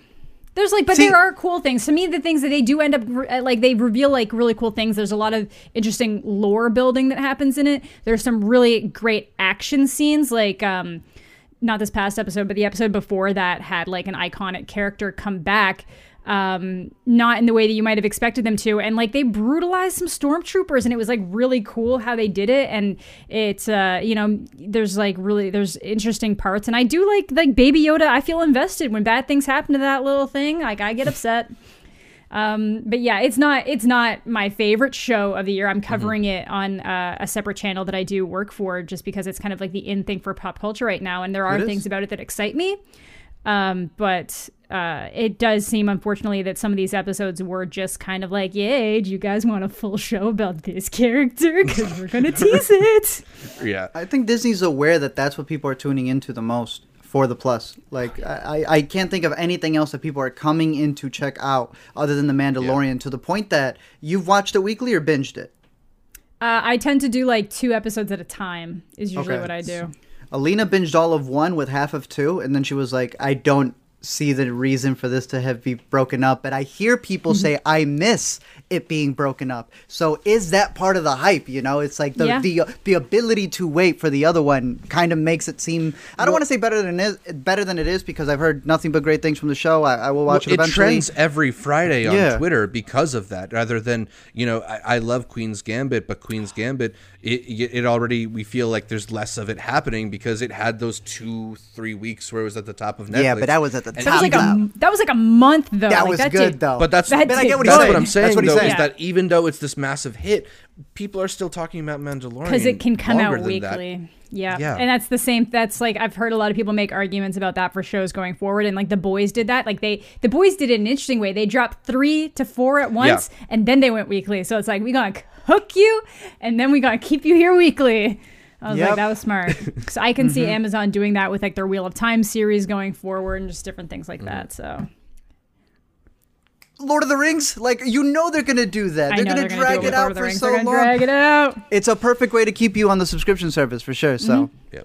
There's like, but See- there are cool things. To me, the things that they do end up re- like they reveal like really cool things. There's a lot of interesting lore building that happens in it. There's some really great action scenes, like um, not this past episode, but the episode before that had like an iconic character come back. Um, not in the way that you might have expected them to, and like they brutalized some stormtroopers, and it was like really cool how they did it. And it's uh, you know, there's like really there's interesting parts, and I do like like Baby Yoda. I feel invested when bad things happen to that little thing. Like I get upset. Um, but yeah, it's not it's not my favorite show of the year. I'm covering it on uh, a separate channel that I do work for, just because it's kind of like the in thing for pop culture right now, and there are things about it that excite me. Um, but uh, it does seem, unfortunately, that some of these episodes were just kind of like, "Yay, do you guys want a full show about this character? Because we're gonna tease it." yeah. I think Disney's aware that that's what people are tuning into the most for the plus. Like I, I can't think of anything else that people are coming in to check out other than the Mandalorian. To the point that you've watched it weekly or binged it. Uh, I tend to do like two episodes at a time. Is usually Okay. what I do. Alina binged all of one with half of two, and then she was like, "I don't see the reason for this to have be broken up." But I hear people Mm-hmm. say, "I miss it being broken up." So is that part of the hype? You know, it's like the Yeah. the the ability to wait for the other one kind of makes it seem. I don't want to say better than it is, better than it is because I've heard nothing but great things from the show. I, I will watch Well, it it trends every Friday on Yeah. Twitter because of that. Rather than you know, I, I love Queen's Gambit, but Queen's Gambit, it, it already we feel like there's less of it happening because it had those two three weeks where it was at the top of Netflix. Yeah, but that was at the And- That was like Top a that was like a month though. That Like, was that good did- though. But that's That But I get what did he's that's saying. what I'm saying. That's what he's though, saying. is that even though it's this massive hit, people are still talking about Mandalorian because it can come out than that. weekly. Yeah. Yeah. and that's the same. That's like I've heard a lot of people make arguments about that for shows going forward, and like the boys did that. Like they, the boys did it in an interesting way. They dropped three to four at once, and then they went weekly. So it's like we gonna hook you, and then we gonna keep you here weekly. I was Yep. like, that was smart. Because I can see Amazon doing that with like their Wheel of Time series going forward and just different things like that. So Lord of the Rings, like you know they're gonna do that. They're gonna they're drag do it with out for Rings. so long. Drag it out. It's a perfect way to keep you on the subscription service for sure. So. Mm-hmm. Yeah.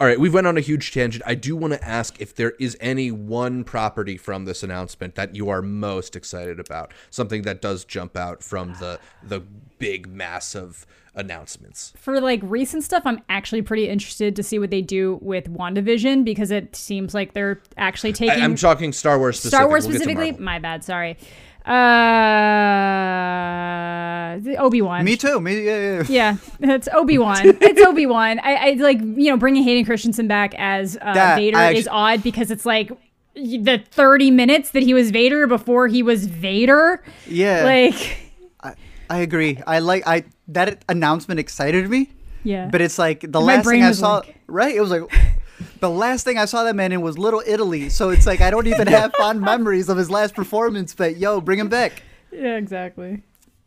All right, we've went on a huge tangent. I do want to ask if there is any one property from this announcement that you are most excited about. Something that does jump out from the the big mass of announcements. for like recent stuff, I'm actually pretty interested to see what they do with WandaVision because it seems like they're actually taking I'm talking Star Wars specific. Star Wars We'll specifically. My bad, sorry. Uh, Obi Wan. Me too. Me, yeah, yeah. Yeah, it's Obi Wan. it's Obi Wan. I, I like you know bringing Hayden Christensen back as uh, That, Vader I is odd because it's like the 30 minutes that he was Vader before he was Vader. Yeah. Like, I, I agree. I like I that announcement excited me, yeah. but it's like the My last thing I saw. like- right? It was like the last thing I saw that man in was Little Italy. So it's like I don't even have fond memories of his last performance. But yo, bring him back. yeah, exactly.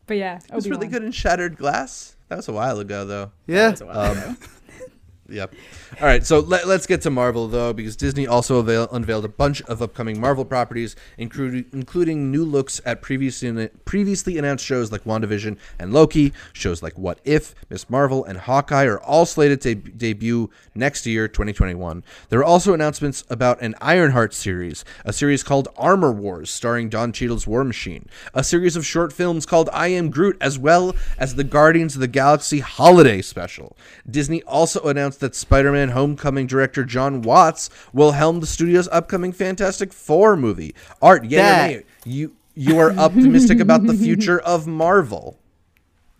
But yeah, It was really good in Shattered Glass. That was a while ago, though. Yeah. Um, Yep. All right, so let, us get to Marvel though, because Disney also avail- unveiled a bunch of upcoming Marvel properties, including including new looks at previously previously announced shows like WandaVision and Loki. Shows like What If, Miss Marvel, and Hawkeye are all slated to debut next year, 2021. There are also announcements about an Ironheart series, a series called Armor Wars, starring Don Cheadle's War Machine, a series of short films called I Am Groot, as well as the Guardians of the Galaxy Holiday Special. Disney also announced that Spider-Man And homecoming director Jon Watts will helm the studio's upcoming Fantastic Four movie. Art, yeah, you you are optimistic about the future of Marvel.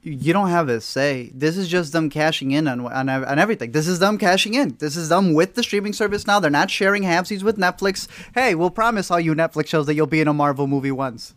You don't have a say. This is just them cashing in on, on on everything. This is them cashing in. This is them with the streaming service now. They're not sharing halfsies with Netflix. Hey, we'll promise all you Netflix shows that you'll be in a Marvel movie once.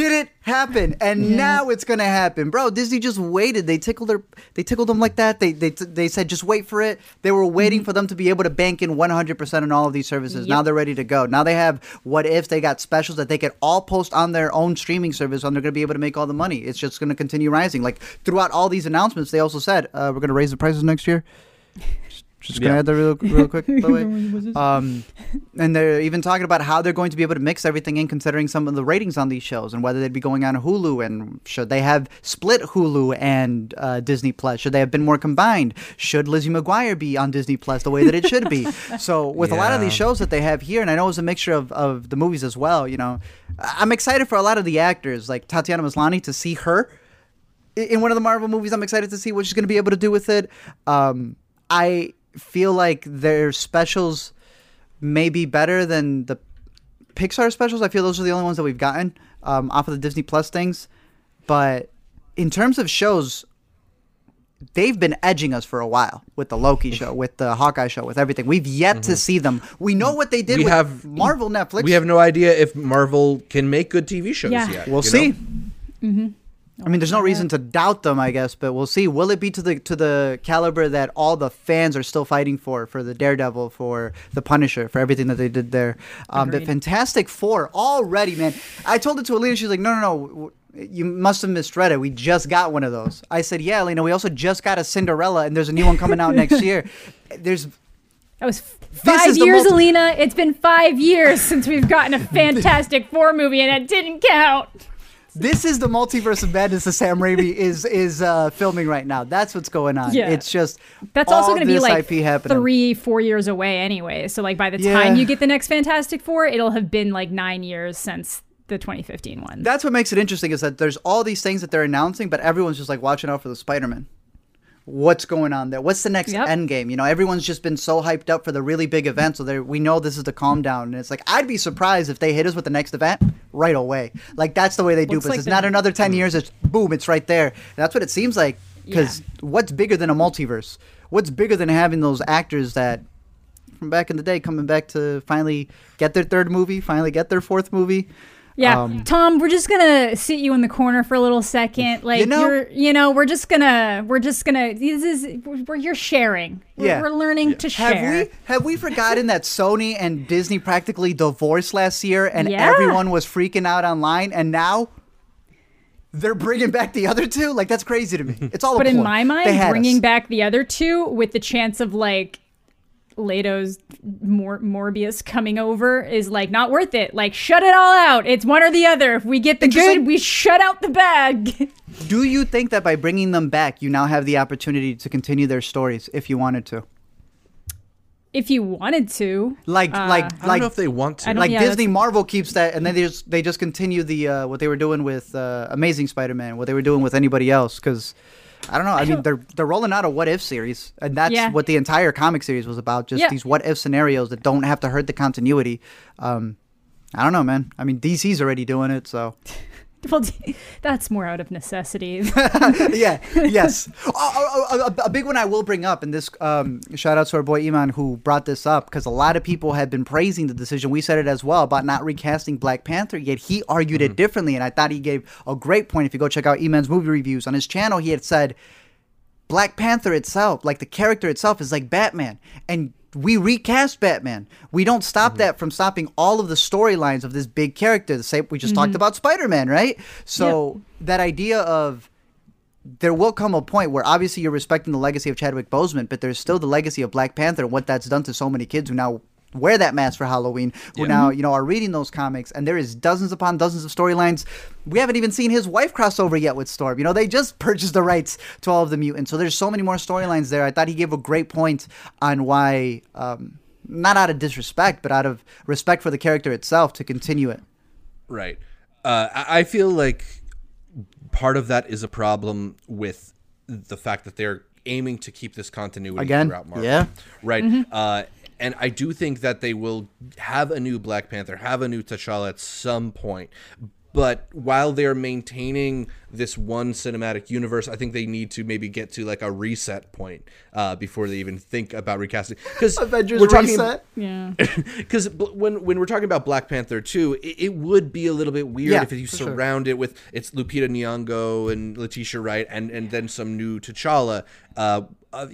Did it happen? And now it's gonna happen, bro. Disney just waited. They tickled their, they tickled them like that. They they they said just wait for it. They were waiting for them to be able to bank in 100 percent on all of these services. Now they're ready to go. Now they have what if they got specials that they could all post on their own streaming service, and they're gonna be able to make all the money. It's just gonna continue rising. Like throughout all these announcements, they also said uh, we're gonna raise the prices next year. Just gonna Yeah. add that real, real quick, by the way. Um, and they're even talking about how they're going to be able to mix everything in, considering some of the ratings on these shows and whether they'd be going on Hulu and should they have split Hulu and uh, Disney Plus? Should they have been more combined? Should Lizzie McGuire be on Disney Plus the way that it should be? so with a lot of these shows that they have here, and I know it's a mixture of, of the movies as well. You know, I- I'm excited for a lot of the actors like Tatiana Maslany to see her in one of the Marvel movies. I'm excited to see what she's going to be able to do with it. Um, I feel like their specials may be better than the Pixar specials. I feel those are the only ones that we've gotten um, off of the Disney Plus things. But in terms of shows, they've been edging us for a while with the Loki mm-hmm. show, with the Hawkeye show, with everything. We've yet to mm-hmm. see them. We know what they did We with have- Marvel Netflix. We have no idea if Marvel can make good TV shows Yeah. yet. We'll you see. know? I mean, there's no reason to doubt them, I guess, but we'll see. Will it be to the to the caliber that all the fans are still fighting for, for the Daredevil, for the Punisher, for everything that they did there? Um, the Fantastic Four already, man. I told it to Alina. She's like, no, no, no. You must have misread it. We just got one of those. I said, yeah, Alina. We also just got a Cinderella, and there's a new one coming out next year. There's That was five years, multi- Alina. It's been five years since we've gotten a Fantastic Four movie, and it didn't count. This is the multiverse of madness that Sam Raimi is is uh, filming right now. That's what's going on. Yeah. It's just That's also going to be like three, four years away anyway. So like by the Yeah. time you get the next Fantastic Four, it'll have been like nine years since the 2015 one. That's what makes it interesting is that there's all these things that they're announcing, but everyone's just like watching out for the Spider-Man. What's going on there? What's the next Yep. end game? You know, everyone's just been so hyped up for the really big event, so we know this is the calm down. And it's like I'd be surprised if they hit us with the next event right away. Like that's the way they do. Looks But like it's the- not another ten years. It's boom, it's right there. And that's what it seems like. Because what's bigger than a multiverse? What's bigger than having those actors that from back in the day coming back to finally get their third movie, finally get their fourth movie? Yeah, Um, Tom, we're just gonna sit you in the corner for a little second. Like You know- are you know, we're just gonna, we're just gonna. This is where you're sharing. We're, Yeah. we're learning to share. Have we have we forgotten that Sony and Disney practically divorced last year, and Yeah. everyone was freaking out online, and now they're bringing back the other two? Like that's crazy to me. It's all. But in my mind, bringing us. back the other two with the chance of like Leto's Mor- Morbius coming over is like not worth it. Like shut it all out. It's one or the other. If we get the Interesting. good, we shut out the bad. Do you think that by bringing them back, you now have the opportunity to continue their stories if you wanted to? if you wanted to, Like, Uh, like, I don't like, know if they want to. Like yeah, Disney that's- Marvel keeps that, and then they just they just continue the uh, what they were doing with uh, Amazing Spider-Man, what they were doing with anybody else, because. I don't know. I, mean, don't- they're they're rolling out a what if series, and that's Yeah. what the entire comic series was about. Just Yeah. these what if scenarios that don't have to hurt the continuity. Um, I don't know, man. I mean, DC's already doing it, so well, that's more out of necessity. yeah, yes. Oh, oh, oh, a, a big one I will bring up, and this um, shout out to our boy Iman who brought this up because a lot of people have been praising the decision. We said it as well about not recasting Black Panther, yet he argued it differently, and I thought he gave a great point. If you go check out Iman's movie reviews on his channel, he had said Black Panther itself, like the character itself, is like Batman. And we recast Batman. We don't stop mm-hmm. that from stopping all of the storylines of this big character. The same we just talked mm-hmm. about Spider Man, right? So that idea of there will come a point where obviously you're respecting the legacy of Chadwick Boseman, but there's still the legacy of Black Panther and what that's done to so many kids who now wear that mask for Halloween, who now, you know, are reading those comics, and there is dozens upon dozens of storylines. We haven't even seen his wife crossover yet with Storm. You know, they just purchased the rights to all of the mutants. So there's so many more storylines there. I thought he gave a great point on why um, not out of disrespect, but out of respect for the character itself to continue it. Right. Uh, I feel like part of that is a problem with the fact that they're aiming to keep this continuity Again, throughout Marvel. yeah. Right. Uh, and I do think that they will have a new Black Panther, have a new T'Challa at some point. But while they're maintaining this one cinematic universe, I think they need to maybe get to like a reset point uh, before they even think about recasting. Because Avengers we're talking, reset. yeah. because when when we're talking about Black Panther 2, it, it would be a little bit weird Yeah, if you for sure. surround it with it's Lupita Nyong'o and Letitia Wright and and then some new T'Challa. Uh, uh,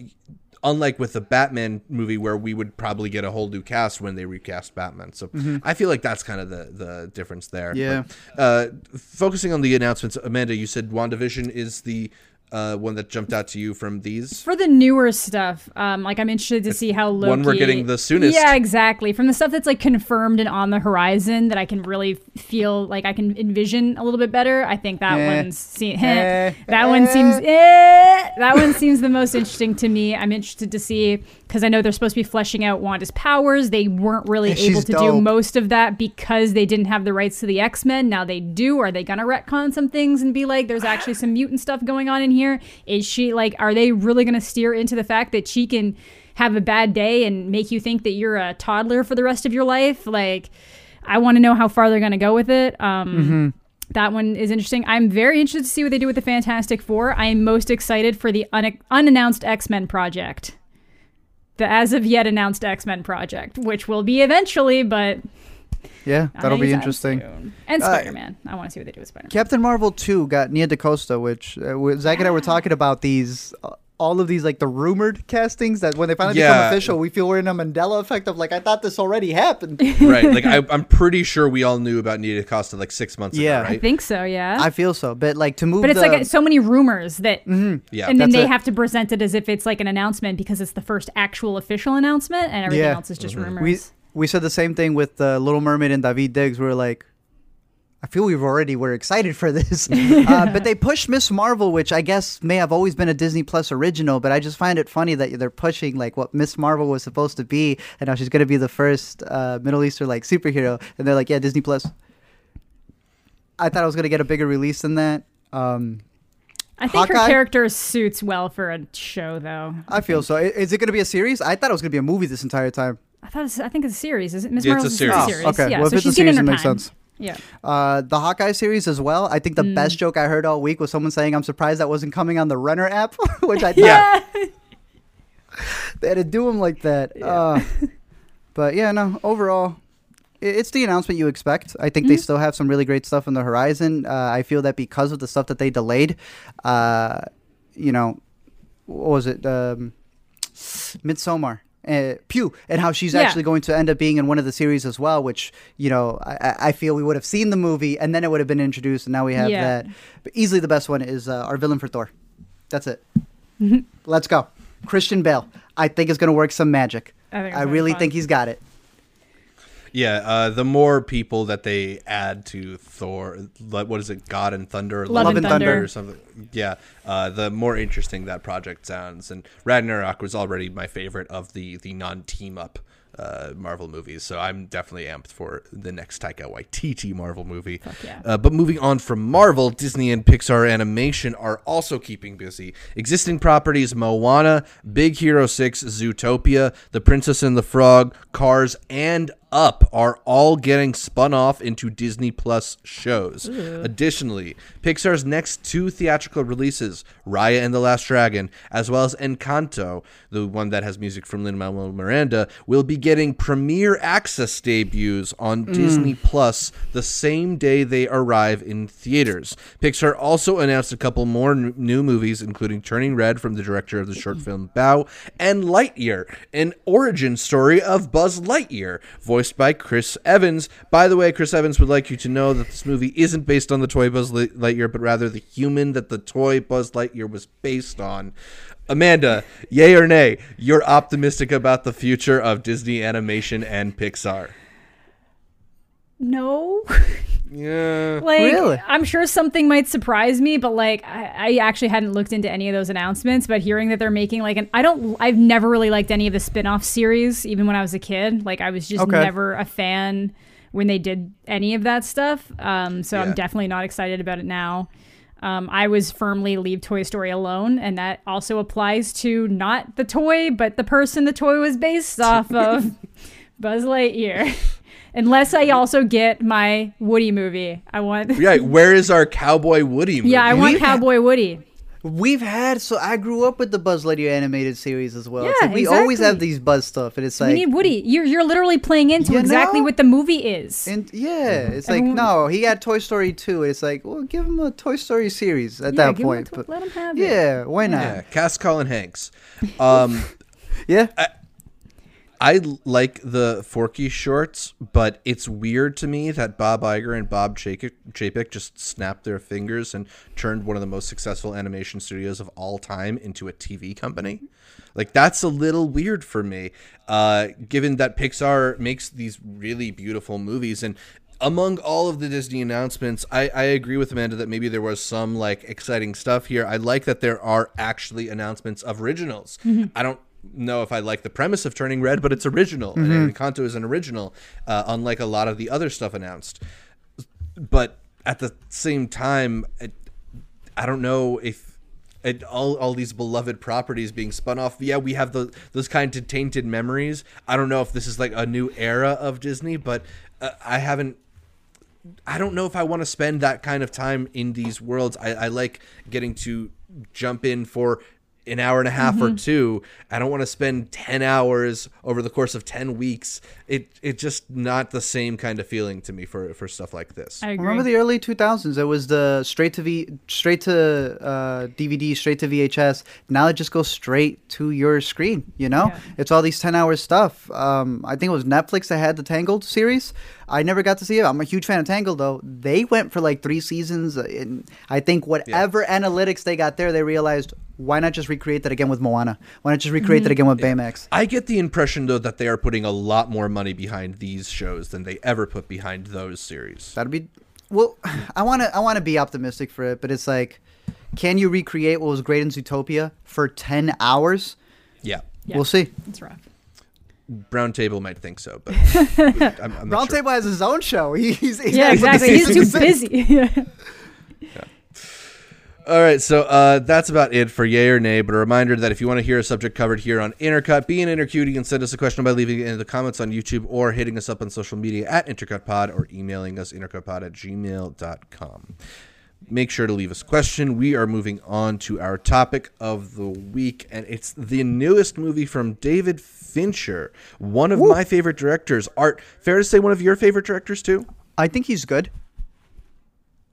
unlike with the Batman movie, where we would probably get a whole new cast when they recast Batman. So I feel like that's kind of the the difference there. Mm-hmm. Yeah. But, uh, focusing on the announcements, Amanda, you said WandaVision is the uh, one that jumped out to you from these. For the newer stuff, um, like I'm interested to see how Loki. one we're getting the soonest. Yeah, exactly. From the stuff that's like confirmed and on the horizon that I can really feel like I can envision a little bit better. I think that Eh. one's se- Eh. that one seems eh, that one seems the most interesting to me. I'm interested to see because I know they're supposed to be fleshing out Wanda's powers. They weren't really Yeah, able she's to do most of that because they didn't have the rights to the X Men. Now they do. Are they gonna retcon some things and be like, there's actually some mutant stuff going on in here? Is she like, are they really gonna steer into the fact that she can have a bad day and make you think that you're a toddler for the rest of your life? Like, I want to know how far they're gonna go with it. Um, That one is interesting. I'm very interested to see what they do with the Fantastic Four. I am most excited for the un- unannounced X Men project. The as of yet announced X Men project, which will be eventually, but Yeah, that'll be interesting. soon. And Uh, Spider Man. I want to see what they do with Spider Man. Captain Marvel 2 got Nia DaCosta, which uh, Zach and I were talking about these uh, all of these like the rumored castings that when they finally Yeah. become official, we feel we're in a Mandela effect of like I thought this already happened. right. Like I, I'm pretty sure we all knew about Nia Costa like six months Yeah. ago, I right? think so, yeah. I feel so, but like to move. but it's the, like so many rumors that, Yeah. and then Mm-hmm. They it. have to present it as if it's like an announcement because it's the first actual official announcement, and everything Yeah. else is just Mm-hmm. rumors. We said the same thing with uh, Little Mermaid and Daveed Diggs. We are like. I feel we've already were excited for this, uh, but they pushed Miss Marvel, which I guess may have always been a Disney Plus original. But I just find it funny that they're pushing like what Miss Marvel was supposed to be, and now she's going to be the first uh, Middle Eastern like superhero, and they're like, yeah, Disney Plus. I thought I was going to get a bigger release than that. Um, I think her character suits well for a show, though. I feel so. Is it going to be a series? I thought it was going to be a movie this entire time. I thought it's, I think it's a series. Is it Miss Yeah, it's a Marvel's series. Oh, okay. Yeah, Well, if so it's a she's getting series, it makes time. sense. Yeah. Uh, the Hawkeye series as well. I think the best joke I heard all week was someone saying, "I'm surprised that wasn't coming on the Renner app," which I thought Yeah. they had to do them like that. Uh, but yeah, no. Overall, it's the announcement you expect. I think they still have some really great stuff on the horizon. Uh, I feel that because of the stuff that they delayed, uh, you know, what was it? Um, Midsommar. Uh, Pugh and how she's Yeah. actually going to end up being in one of the series as well, which you know I, I- feel we would have seen the movie and then it would have been introduced, and now we have Yeah. that. But easily the best one is uh, our villain for Thor. That's it. Let's go, Christian Bale. I think is going to work some magic. I think I really fun. think he's got it. Yeah, uh, the more people that they add to Thor, what is it, God and Thunder, or Love and Thunder. or something. Yeah, uh, the more interesting that project sounds. And Ragnarok was already my favorite of the the non team up uh, Marvel movies, so I'm definitely amped for the next Taika Waititi Marvel movie. yeah. Uh, but moving on from Marvel, Disney and Pixar Animation are also keeping busy. Existing properties Moana, Big Hero 6, Zootopia, The Princess and the Frog, Cars, and Up are all getting spun off into Disney Plus shows. Additionally, Pixar's next two theatrical releases, Raya and the Last Dragon, as well as Encanto, the one that has music from Lin Manuel Miranda, will be getting premiere access debuts on mm. Disney Plus the same day they arrive in theaters. Pixar also announced a couple more n- new movies, including Turning Red from the director of the short film Bao, and Lightyear, an origin story of Buzz Lightyear, voiced by Chris Evans. By the way, Chris Evans would like you to know that this movie isn't based on the toy Buzz Lightyear, but rather the human that the toy Buzz Lightyear was based on. Amanda, yay or nay, you're optimistic about the future of Disney animation and Pixar. No. Yeah. Like, Really? I'm sure something might surprise me, but like, I, I actually hadn't looked into any of those announcements. But hearing that they're making like an, I don't, I've never really liked any of the spin-off series, even when I was a kid. Like, I was just Okay. never a fan when they did any of that stuff. Um, so Yeah. I'm definitely not excited about it now. Um, I was firmly leave Toy Story alone, and that also applies to not the toy, but the person the toy was based off of, Buzz Lightyear. Unless I also get my Woody movie, I want. Yeah, where is our Cowboy Woody movie? Yeah, I want We've had- Cowboy Woody. We've had so I grew up with the Buzz Lightyear animated series as well. Yeah, like we always have these Buzz stuff, and it's we like need Woody. You're you're literally playing into You exactly know? what the movie is. And yeah, it's like Everyone- no, he had Toy Story 2. It's like, well, give him a Toy Story series at Yeah, that give him point. a tw- but let him have it. yeah, why not? Yeah, cast Colin Hanks. Um, Yeah, I l- like the Forky shorts, but it's weird to me that Bob Iger and Bob Chapek, just snapped their fingers and turned one of the most successful animation studios of all time into a TV company. Like that's a little weird for me, uh, given that Pixar makes these really beautiful movies and. Among all of the Disney announcements, I, I agree with Amanda that maybe there was some like exciting stuff here. I like that there are actually announcements of originals. I don't know if I like the premise of Turning Red, but it's original, and Encanto is an original, uh, unlike a lot of the other stuff announced. But at the same time, it, I don't know if it, all all these beloved properties being spun off. Yeah, we have the those kind of tainted memories. I don't know if this is like a new era of Disney, but uh, I haven't. I don't know if I want to spend that kind of time in these worlds. I, I like getting to jump in for an hour and a half or Mm-hmm. two. I don't want to spend 10 hours over the course of 10 weeks. It it just not the same kind of feeling to me for for stuff like this. I agree. Remember the early 2000s? It was the straight to V, straight to uh, DVD, straight to VHS. Now it just goes straight to your screen. You know, Yeah. it's all these 10 hour stuff. Um, I think it was Netflix that had the Tangled series. I never got to see it. I'm a huge fan of Tangled though. They went for like three seasons, uh, and I think whatever analytics they got there, they realized why not just recreate that again with Moana? Why not just recreate that again with Baymax? I get the impression though that they are putting a lot more money behind these shows than they ever put behind those series. That'd be well. I want to I want to be optimistic for it, but it's like, can you recreate what was great in Zootopia for ten hours? Yeah. Yeah. We'll see. It's rough. Roundtable might think so, but I'm, I'm not sure. Roundtable has his own show. He's, he's Yeah, not able to exactly. He's too season six. busy. All right, so uh, that's about it for yay or nay. But a reminder that if you want to hear a subject covered here on Intercut, be an Intercut, you can send us a question by leaving it in the comments on YouTube or hitting us up on social media at IntercutPod or emailing us intercutpod at gmail.com. Make sure to leave us a question. We are moving on to our topic of the week, and it's the newest movie from David Fincher, one of my favorite directors. Art, fair to say one of your favorite directors too? I think he's good.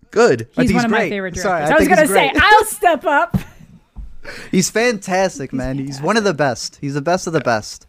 Good. I He's think one of my favorite directors. Sorry, I I, was gonna say. I'll step up. He's fantastic, man. He's one of the best. He's the best of the best.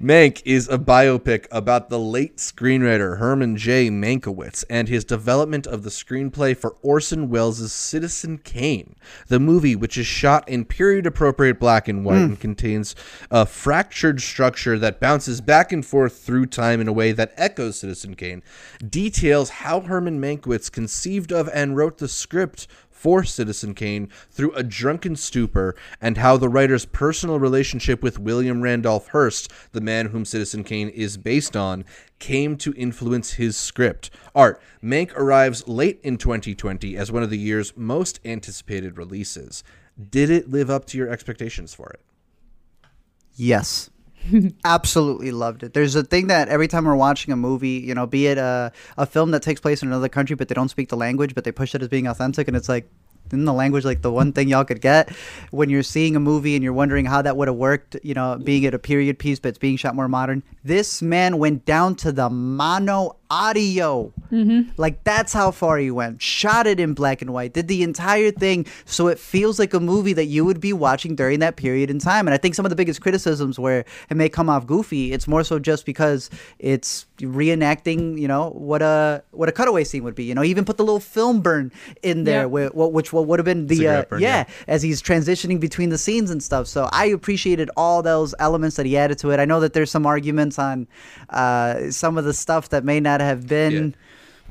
Mank is a biopic about the late screenwriter Herman J. Mankiewicz and his development of the screenplay for Orson Welles' Citizen Kane. The movie, which is shot in period appropriate black and white hmm. and contains a fractured structure that bounces back and forth through time in a way that echoes Citizen Kane, details how Herman Mankiewicz conceived of and wrote the script for Citizen Kane through a drunken stupor, and how the writer's personal relationship with William Randolph Hearst, the man whom Citizen Kane is based on, came to influence his script. Art, Mank arrives late in 2020 as one of the year's most anticipated releases. Did it live up to your expectations for it? Yes. Absolutely loved it. There's a thing that every time we're watching a movie, you know, be it a, a film that takes place in another country, but they don't speak the language, but they push it as being authentic, and it's like, isn't the language like the one thing y'all could get when you're seeing a movie and you're wondering how that would have worked, you know, being it a period piece, but it's being shot more modern? This man went down to the mono audio. Like that's how far he went. Shot it in black and white. Did the entire thing so it feels like a movie that you would be watching during that period in time. And I think some of the biggest criticisms where it may come off goofy, it's more so just because it's reenacting, you know, what a what a cutaway scene would be. You know, even put the little film burn in there, Yeah. where, which what would have been the uh, burn, yeah, yeah. as he's transitioning between the scenes and stuff. So I appreciated all those elements that he added to it. I know that there's some arguments on uh, some of the stuff that may not have been.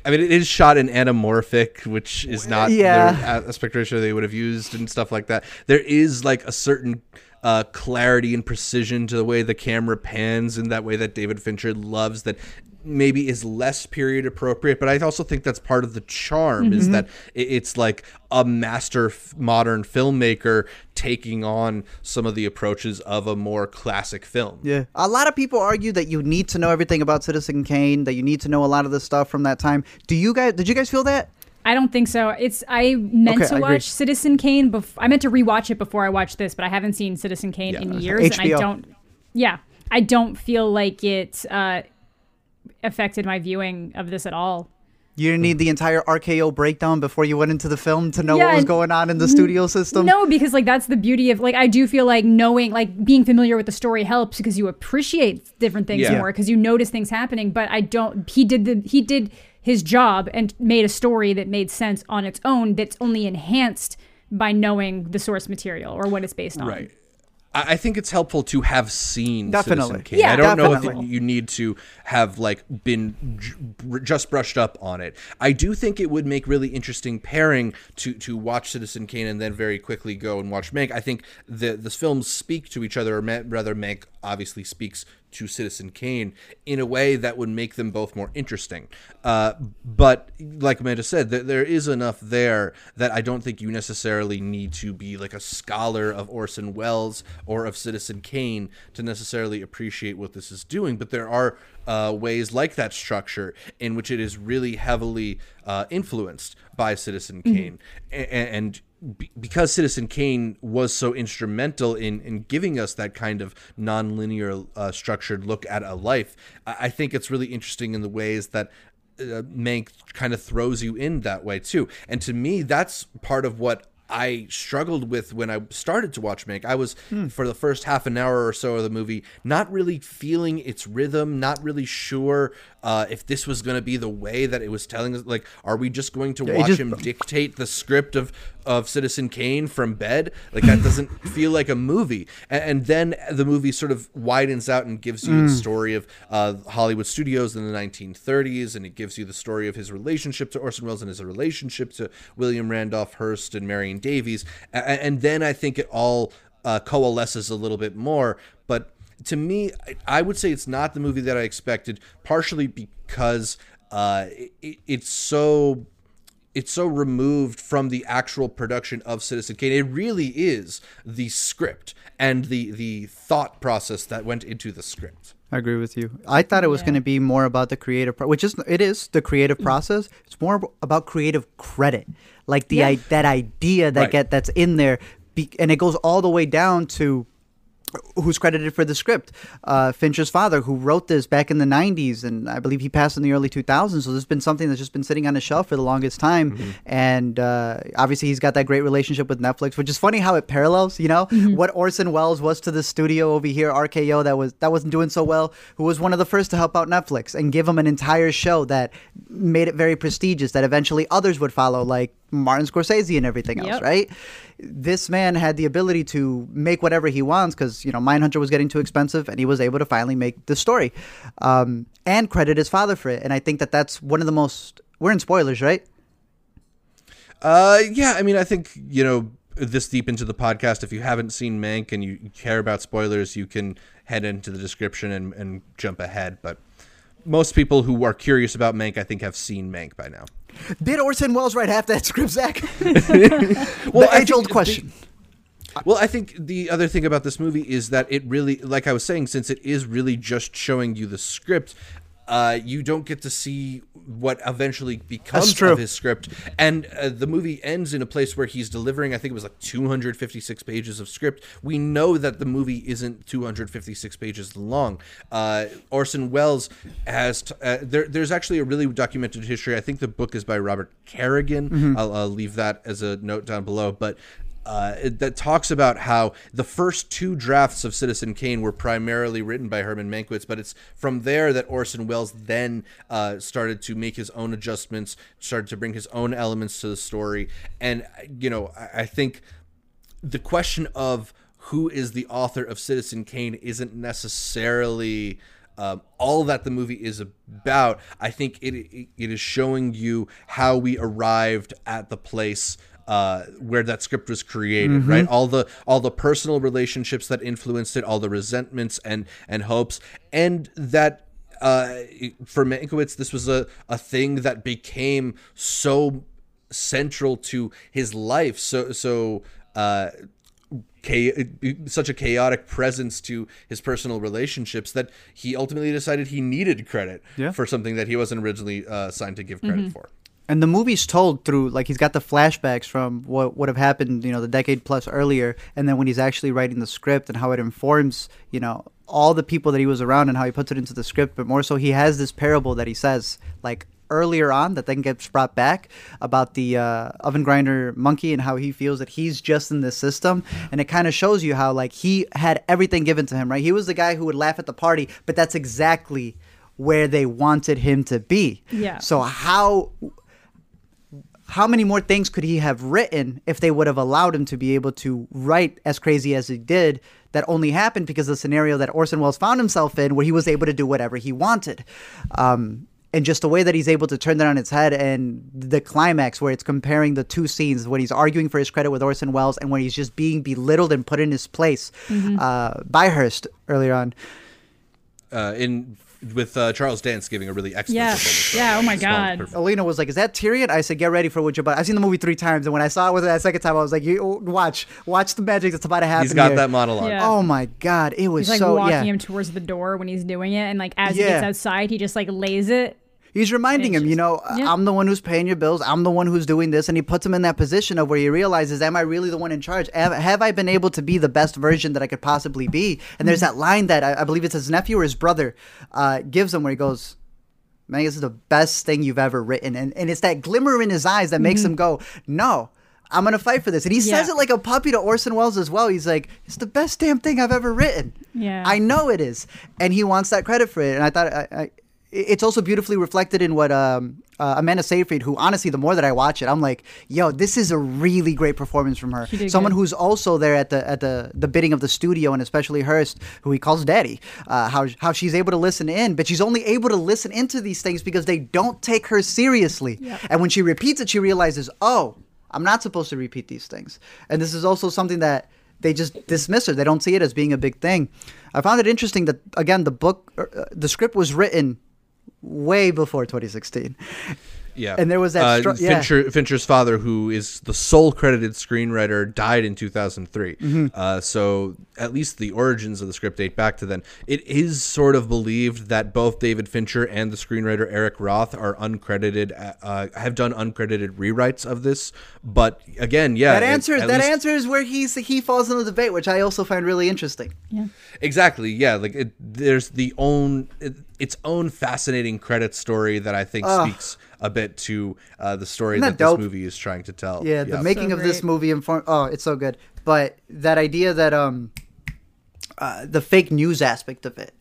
I mean, it is shot in anamorphic, which is not Yeah. the aspect ratio they would have used and stuff like that. There is like a certain uh, clarity and precision to the way the camera pans in that way that David Fincher loves that maybe is less period appropriate but i also think that's part of the charm is that it's like a master f- modern filmmaker taking on some of the approaches of a more classic film Yeah. A lot of people argue that you need to know everything about Citizen Kane, that you need to know a lot of the stuff from that time. Do you guys did you guys feel that? I don't think so. It's I meant Okay, to I agree. watch Citizen Kane. Bef- I meant to rewatch it before I watched this, but I haven't seen Citizen Kane Yeah. in years, and I don't. Yeah, I don't feel like it uh, affected my viewing of this at all. You didn't need the entire RKO breakdown before you went into the film to know Yeah, what was going on in the studio system. No, because like that's the beauty of like I do feel like knowing like being familiar with the story helps because you appreciate different things Yeah. more because you notice things happening. But I don't. He did the he did his job and made a story that made sense on its own. That's only enhanced by knowing the source material or what it's based on. Right. I I think it's helpful to have seen Definitely. Citizen Kane. Yeah, I don't know if you need to have like been j- just brushed up on it. I do think it would make really interesting pairing to to watch Citizen Kane and then very quickly go and watch Mank. I think the the films speak to each other, or ma- rather, Mank obviously speaks to Citizen Kane in a way that would make them both more interesting. Uh, but like Amanda said, th- there is enough there that I don't think you necessarily need to be like a scholar of Orson Welles or of Citizen Kane to necessarily appreciate what this is doing. But there are uh, ways like that structure in which it is really heavily uh, influenced by Citizen Kane, A- and be- because Citizen Kane was so instrumental in in giving us that kind of nonlinear uh, structured look at a life, I, I think it's really interesting in the ways that uh, Mank kind of throws you in that way too. And to me, that's part of what I struggled with when I started to watch Mank. I was for the first half an hour or so of the movie not really feeling its rhythm, not really sure uh, if this was going to be the way that it was telling us. Like, are we just going to it watch just- him dictate the script of of Citizen Kane from bed? Like that doesn't feel like a movie. And, and then the movie sort of widens out and gives you the story of uh, Hollywood studios in the 1930s, and it gives you the story of his relationship to Orson Welles and his relationship to William Randolph Hearst and Marion Davies. A- a- And then I think it all uh, coalesces a little bit more. But to me, I- I would say it's not the movie that I expected, partially because uh, it, it's so it's so removed from the actual production of Citizen Kane. It really is the script and the the thought process that went into the script. I agree with you. I thought it was Yeah. going to be more about the creative, pro- which is it is the creative process. It's more about creative credit, like the Yeah. I, that idea that Right. get that's in there, be, and it goes all the way down to who's credited for the script. Uh, Fincher's father, who wrote this back in the '90s, and I believe he passed in the early 2000s. So there's been something that's just been sitting on the shelf for the longest time. And uh, obviously, he's got that great relationship with Netflix, which is funny how it parallels. You know what Orson Welles was to the studio over here, RKO, that was that wasn't doing so well. Who was one of the first to help out Netflix and give him an entire show that made it very prestigious. That eventually others would follow, like Martin Scorsese and everything else, Yep. right? This man had the ability to make whatever he wants because you know Mindhunter was getting too expensive, and he was able to finally make the story, um, and credit his father for it. And I think that that's one of the most. We're in spoilers, right? Uh, yeah, I mean, I think you know this deep into the podcast. If you haven't seen Mank and you care about spoilers, you can head into the description and, and jump ahead. But most people who are curious about Mank, I think, have seen Mank by now. Did Orson Welles write half that script, Zach? Well, the age-old question. Well, I think the other thing about this movie is that it really, like I was saying, since it is really just showing you the script, uh, you don't get to see what eventually becomes of his script. And uh, the movie ends in a place where he's delivering, I think it was like 256 pages of script. We know that the movie isn't 256 pages long. Uh, Orson Welles has, t- uh, there, there's actually a really documented history. I think the book is by Robert Carringer. I'll, I'll leave that as a note down below. But uh, it- that talks about how the first two drafts of Citizen Kane were primarily written by Herman Mankiewicz, but it's from there that Orson Welles then uh, started to make his own adjustments, started to bring his own elements to the story, and you know, I, I think the question of who is the author of Citizen Kane isn't necessarily um, all that the movie is about. I think it it is showing you how we arrived at the place uh, where that script was created, right? All the all the personal relationships that influenced it, all the resentments and and hopes, and that uh, for Mankiewicz, this was a, a thing that became so central to his life. So so uh, such a chaotic presence to his personal relationships that he ultimately decided he needed credit Yeah. for something that he wasn't originally uh, signed to give credit for. And the movie's told through like he's got the flashbacks from what would have happened, you know, the decade plus earlier, and then when he's actually writing the script and how it informs, you know, all the people that he was around and how he puts it into the script. But more so, he has this parable that he says like earlier on that then gets brought back about the uh, organ grinder monkey and how he feels that he's just in this system, and it kind of shows you how like he had everything given to him, right? He was the guy who would laugh at the party, but that's exactly where they wanted him to be. Yeah. So how how many more things could he have written if they would have allowed him to be able to write as crazy as he did that only happened because of the scenario that Orson Welles found himself in where he was able to do whatever he wanted. Um, and just the way that he's able to turn that on its head and the climax where it's comparing the two scenes when he's arguing for his credit with Orson Welles and when he's just being belittled and put in his place uh, by Hearst earlier on. Uh, in with uh, Charles Dance giving a really excellent Yeah. performance. Yeah, oh my God. performance. Alina was like, "Is that Tyrion?" I said, "Get ready for what you're about." I've seen the movie three times, and when I saw it with that second time, I was like, "You watch, watch the magic that's about to happen." He's got here." that monologue. Yeah. Oh my god, it was He's like so walking yeah. him towards the door when he's doing it, and like as he gets outside, he just like lays it. He's reminding him, you know, uh, Yeah. I'm the one who's paying your bills. I'm the one who's doing this. And he puts him in that position of where he realizes, am I really the one in charge? Have, have I been able to be the best version that I could possibly be? And there's mm. that line that I, I believe it's his nephew or his brother uh, gives him where he goes, man, this is the best thing you've ever written. And, and it's that glimmer in his eyes that makes mm-hmm. him go, no. I'm gonna fight for this, and he says it like a puppy to Orson Welles as well. He's like, "It's the best damn thing I've ever written." Yeah. I know it is, and he wants that credit for it. And I thought I, I, it's also beautifully reflected in what um, uh, Amanda Seyfried, who honestly, the more that I watch it, I'm like, yo, this is a really great performance from her. Someone good. who's also there at the at the the bidding of the studio, and especially Hearst, who he calls daddy. Uh, how how she's able to listen in, but she's only able to listen into these things because they don't take her seriously. Yep. And when she repeats it, she realizes, oh, I'm not supposed to repeat these things. And this is also something that they just dismiss her. They don't see it as being a big thing. I found it interesting that again the book, uh, the script was written way before 2016. Yeah, And there was that uh, str- yeah. Fincher's father, who is the sole credited screenwriter, died in 2003. Mm-hmm. Uh, so at least the origins of the script date back to then. It is sort of believed that both David Fincher and the screenwriter Eric Roth are uncredited, uh, have done uncredited rewrites of this. But again, yeah, That it- answer, that least- answer is where he's he falls in the debate, which I also find really interesting. Yeah. Exactly. Yeah. Like it, there's the own it, its own fascinating credit story that I think speaks a bit to uh, the story Isn't that, that this movie is trying to tell. Yeah, the making So of this great. movie inform. Oh, it's so good. But that idea that um, uh, the fake news aspect of it,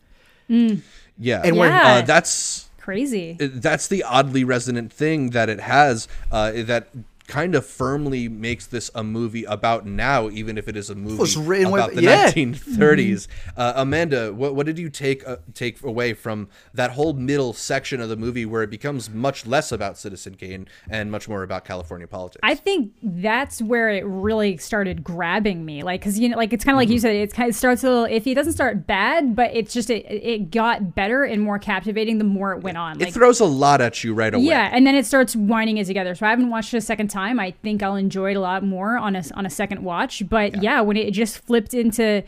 Yeah. And where- uh, that's Crazy. that's the oddly resonant thing that it has uh, that kind of firmly makes this a movie about now, even if it is a movie was written way- about the yeah. 1930s. Uh, Amanda, what, what did you take uh, take away from that whole middle section of the movie where it becomes much less about Citizen Kane and much more about California politics? I think that's where it really started grabbing me. Like, cause you know, like it's kind of like you said, it's kind of starts a little iffy. It doesn't start bad, but it's just it, it got better and more captivating the more it went on. it throws a lot at you right away. yeah, and then it starts winding it together. So I haven't watched it a second time. I think I'll enjoy it a lot more on a on a second watch. But yeah, when it just flipped into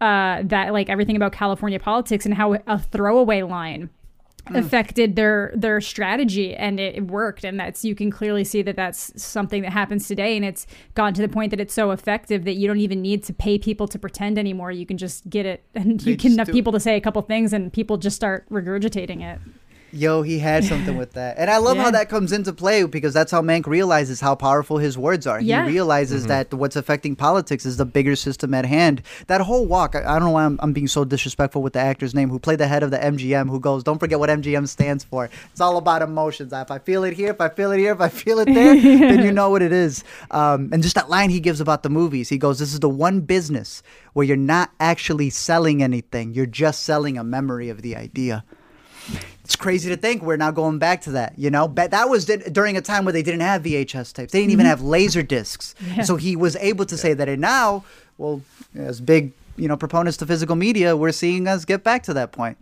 uh, that like everything about California politics and how a throwaway line affected their their strategy and it, it worked. And that's you can clearly see that that's something that happens today. And it's gotten to the point that it's so effective that you don't even need to pay people to pretend anymore. You can just get it and They you can have people to say a couple things and people just start regurgitating it Yo, he had something with that. And I love how that comes into play because that's how Mank realizes how powerful his words are. Yeah. He realizes that what's affecting politics is the bigger system at hand. That whole walk, I, I don't know why I'm, I'm being so disrespectful with the actor's name who played the head of the MGM who goes, Don't forget what MGM stands for. It's all about emotions. If I feel it here, if I feel it here, if I feel it there, then you know what it is. Um, and just that line he gives about the movies, he goes, This is the one business where you're not actually selling anything, you're just selling a memory of the idea it's crazy to think we're now going back to that. You know, but that was di- during a time where they didn't have VHS tapes. They didn't even have laser discs. Yeah. So he was able to say that. And now, well, as big you know proponents to physical media, we're seeing us get back to that point.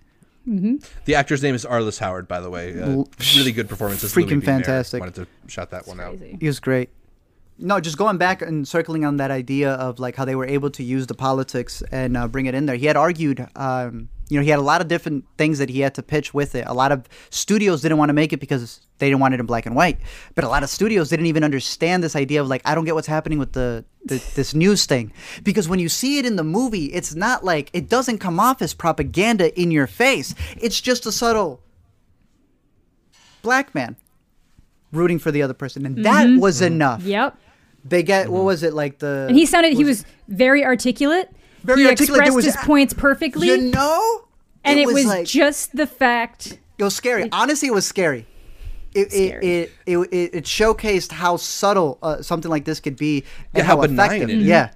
The actor's name is Arliss Howard, by the way. Uh, really good performances. freaking Louis B. Mayer. fantastic. Wanted to shout that one out. He was great. No, just going back and circling on that idea of like how they were able to use the politics and uh, bring it in there. He had argued, um, you know, he had a lot of different things that he had to pitch with it. A lot of studios didn't want to make it because they didn't want it in black and white. But a lot of studios didn't even understand this idea of like, I don't get what's happening with the, the this news thing. Because when you see it in the movie, it's not like it doesn't come off as propaganda in your face. It's just a subtle black man rooting for the other person, and that mm-hmm. was enough. yep They get what mm-hmm. was it like the? and he sounded he was very articulate Very he articulate. Expressed was his points perfectly you know, and it, was, like just the fact it was scary. Honestly, it was scary. It, Scary. It, it, it, it, it showcased how subtle uh, something like this could be and Yeah, how, how benign effective. it is. Yeah,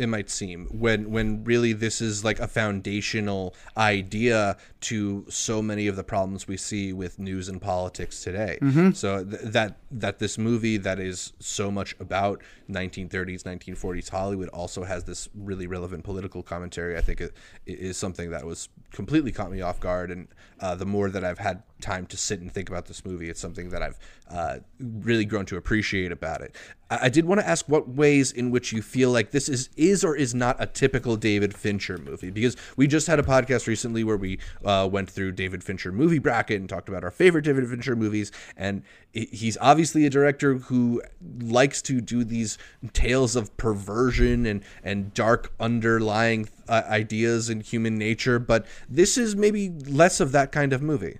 it might seem when when really this is like a foundational idea to so many of the problems we see with news and politics today Mm-hmm. so th- that that this movie that is so much about 1930s 1940s hollywood also has this really relevant political commentary i think it, it is something that was completely caught me off guard and uh, the more that i've had time to sit and think about this movie. It's something that I've uh, really grown to appreciate about it. I, I did want to ask what ways in which you feel like this is is or is not a typical David Fincher movie because we just had a podcast recently where we uh, went through David Fincher movie bracket and talked about our favorite David Fincher movies, and he's obviously a director who likes to do these tales of perversion and and dark underlying uh, ideas in human nature, but this is maybe less of that kind of movie.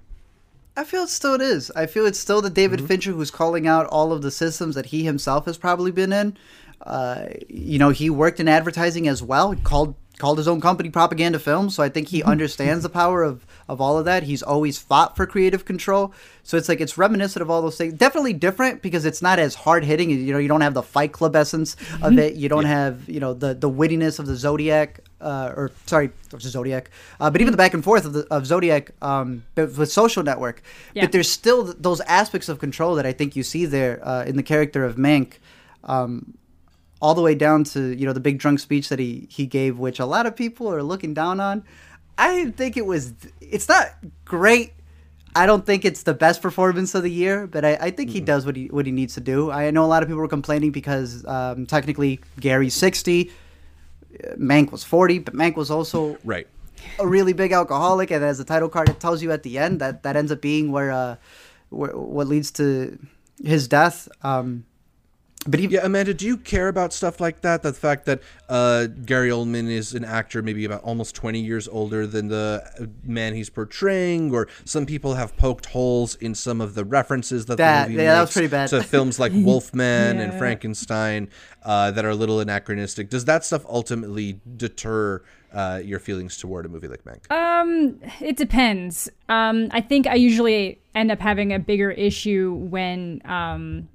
I feel it still it is. I feel it's still the David mm-hmm. Fincher who's calling out all of the systems that he himself has probably been in. Uh, you know, he worked in advertising as well. Called called his own company Propaganda Films, so I think he understands the power of of all of that. He's always fought for creative control, so it's like it's reminiscent of all those things. Definitely different because it's not as hard hitting. You know, you don't have the Fight Club essence of mm-hmm. it. You don't yeah. have you know the the wittiness of the Zodiac. Uh, or sorry, Zodiac, uh, but even the back and forth of, the, of Zodiac um, with Social Network. Yeah. But there's still those aspects of control that I think you see there uh, in the character of Mank. Um, all the way down to you know the big drunk speech that he he gave, which a lot of people are looking down on. I think it was. It's not great. I don't think it's the best performance of the year, but I, I think mm. he does what he what he needs to do. I know a lot of people were complaining because um, technically Gary's sixty, Mank was forty, but Mank was also right a really big alcoholic, and as the title card it tells you at the end, that that ends up being where, uh, where what leads to his death. Um, but even, yeah, Amanda, do you care about stuff like that? The fact that uh, Gary Oldman is an actor, maybe about almost twenty years older than the man he's portraying, or some people have poked holes in some of the references that, that the movie yeah, that was pretty bad. to films like Wolfman yeah. and Frankenstein uh, that are a little anachronistic. Does that stuff ultimately deter uh, your feelings toward a movie like Mank? Um, it depends. Um, I think I usually end up having a bigger issue when um,